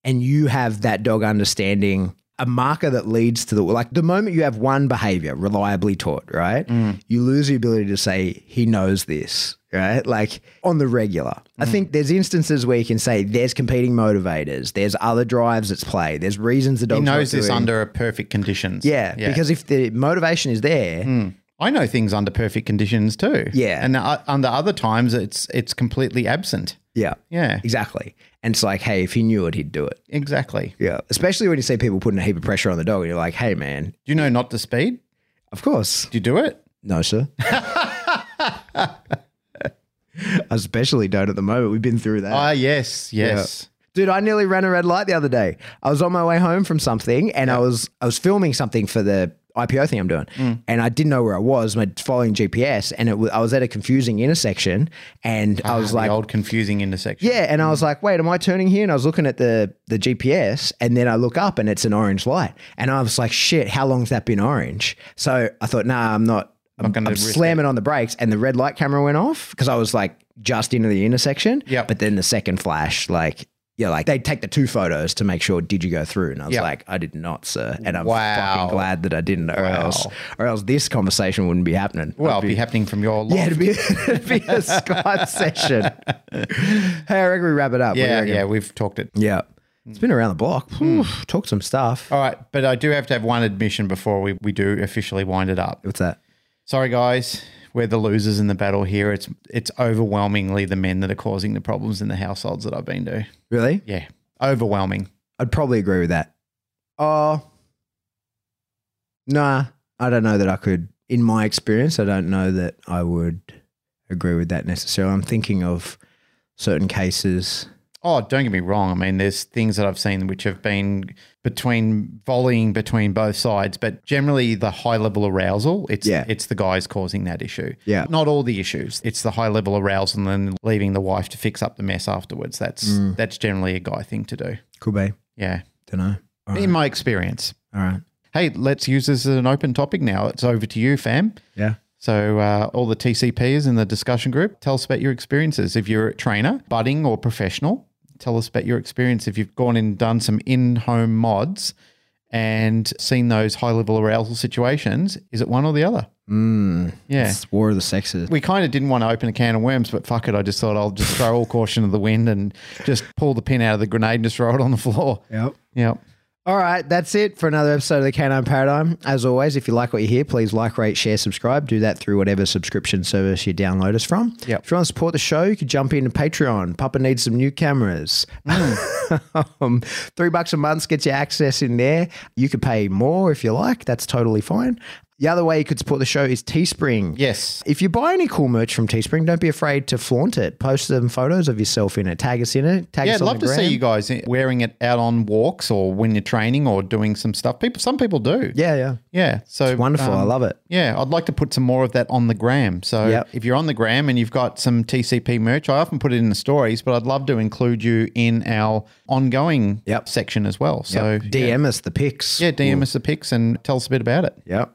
and you have that dog understanding a marker that leads to the like the moment you have one behavior reliably taught, right? Mm. You lose the ability to say he knows this, right? Like on the regular. I mm. think there's instances where you can say there's competing motivators, there's other drives at play, there's reasons the dog knows this under perfect conditions. yeah, because if the motivation is there, mm. I know things under perfect conditions too. Yeah. and uh, under other times it's it's completely absent. yeah, Yeah, exactly. And it's like, hey, if he knew it, he'd do it. exactly. Yeah, especially when you see people putting a heap of pressure on the dog, and you're like, "Hey, man, Do you know not to speed? of course, Do you do it? no, sir." Especially don't at the moment. We've been through that, Ah, yes, yes. dude. I nearly ran a red light the other day. I was on my way home from something, and I was I was filming something for the IPO thing I'm doing, and I didn't know where I was. I following GPS, and it was, I was at a confusing intersection, and I was Ah, like, old confusing intersection. Yeah, and I was like, wait, am I turning here? And I was looking at the the GPS, and then I look up, and it's an orange light, and I was like, shit, how long's that been orange? So I thought, nah, I'm not. I'm, gonna I'm risk slamming on the brakes, and the red light camera went off because I was like just into the intersection. Yeah. But then the second flash, like. Yeah, like they'd take the two photos to make sure did you go through, and I was Yep. like, I did not, sir, and I'm Wow. fucking glad that I didn't, or Wow. else, or else this conversation wouldn't be happening. Well, it'd be happening from your life. yeah, it'd be, it'd be a Skype session. Hey, I reckon we wrap it up. What do you yeah, yeah. We've talked it. Yeah. It's been around the block. Hmm. Oof, talked some stuff. All right, but I do have to have one admission before we, we do officially wind it up. What's that? Sorry, guys, we're the losers in the battle here. It's it's overwhelmingly the men that are causing the problems in the households that I've been to. Really? Yeah, overwhelming. I'd probably agree with that. Oh, nah. I don't know that I could. In my experience, I don't know that I would agree with that necessarily. I'm thinking of certain cases. Oh, don't get me wrong. I mean, there's things that I've seen which have been between volleying between both sides, but generally the high level arousal, it's Yeah. it's the guys causing that issue. Yeah. Not all the issues. It's the high level arousal and then leaving the wife to fix up the mess afterwards. That's Mm. that's generally a guy thing to do. Could be. Yeah. Don't know. All In right. my experience. All right. Hey, let's use this as an open topic now. It's over to you, fam. Yeah. So, uh, all the TCPs in the discussion group, tell us about your experiences. If you're a trainer, budding, or professional, tell us about your experience. If you've gone and done some in home mods and seen those high level arousal situations, is it one or the other? Mm, Yeah. It's war of the sexes. We kind of didn't want to open a can of worms, but fuck it. I just thought I'll just throw all caution to the wind and just pull the pin out of the grenade and just throw it on the floor. Yep. Yep. All right, that's it for another episode of the Canine Paradigm. As always, if you like what you hear, please like, rate, share, subscribe. Do that through whatever subscription service you download us from. Yep. If you want to support the show, you could jump into Patreon. Papa needs some new cameras. um, three bucks a month gets you access in there. You could pay more if you like. That's totally fine. The other way you could support the show is Teespring. Yes. If you buy any cool merch from Teespring, don't be afraid to flaunt it. Post some photos of yourself in it. Tag us in it. Tag Yeah, us I'd love to see you guys wearing it out on walks or when you're training or doing some stuff. People, some people do. Yeah, yeah. Yeah, so Wonderful. I um, love it. Yeah, I'd like to put some more of that on the gram. So Yep. if you're on the gram and you've got some TCP merch, I often put it in the stories, but I'd love to include you in our ongoing Yep. section as well. So Yep. DM us the pics. yeah, DM us the pics and tell us a bit about it. Yep.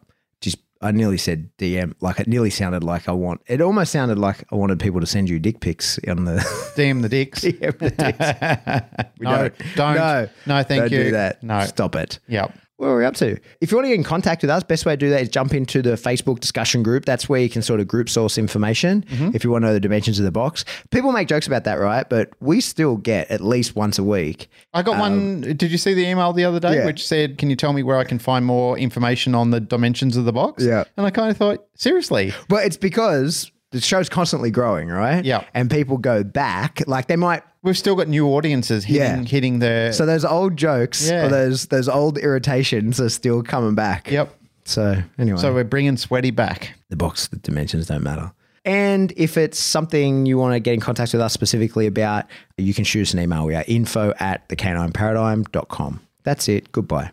I nearly said DM. Like it nearly sounded like I want. It almost sounded like I wanted people to send you dick pics on the. DM the dicks. DM the dicks. No, don't. No, No, thank don't you. Do that. No. stop it. Yep. What are we up to? If you want to get in contact with us, best way to do that is jump into the Facebook discussion group. That's where you can sort of group source information Mm-hmm. if you want to know the dimensions of the box. People make jokes about that, right? But we still get at least once a week. I got one. Did you see the email the other day Um, yeah. which said, "Can you tell me where I can find more information on the dimensions of the box?" Yeah. and I kind of thought, seriously, But it's because the show's constantly growing, right? Yeah. And people go back. Like they might we've still got new audiences hitting Yeah. hitting the. So those old jokes Yeah. or those those old irritations are still coming back. yep. So anyway, So we're bringing sweaty back. the box the dimensions don't matter. And if it's something you want to get in contact with us specifically about, you can shoot us an email. We are info at the paradigm.com. That's it. Goodbye.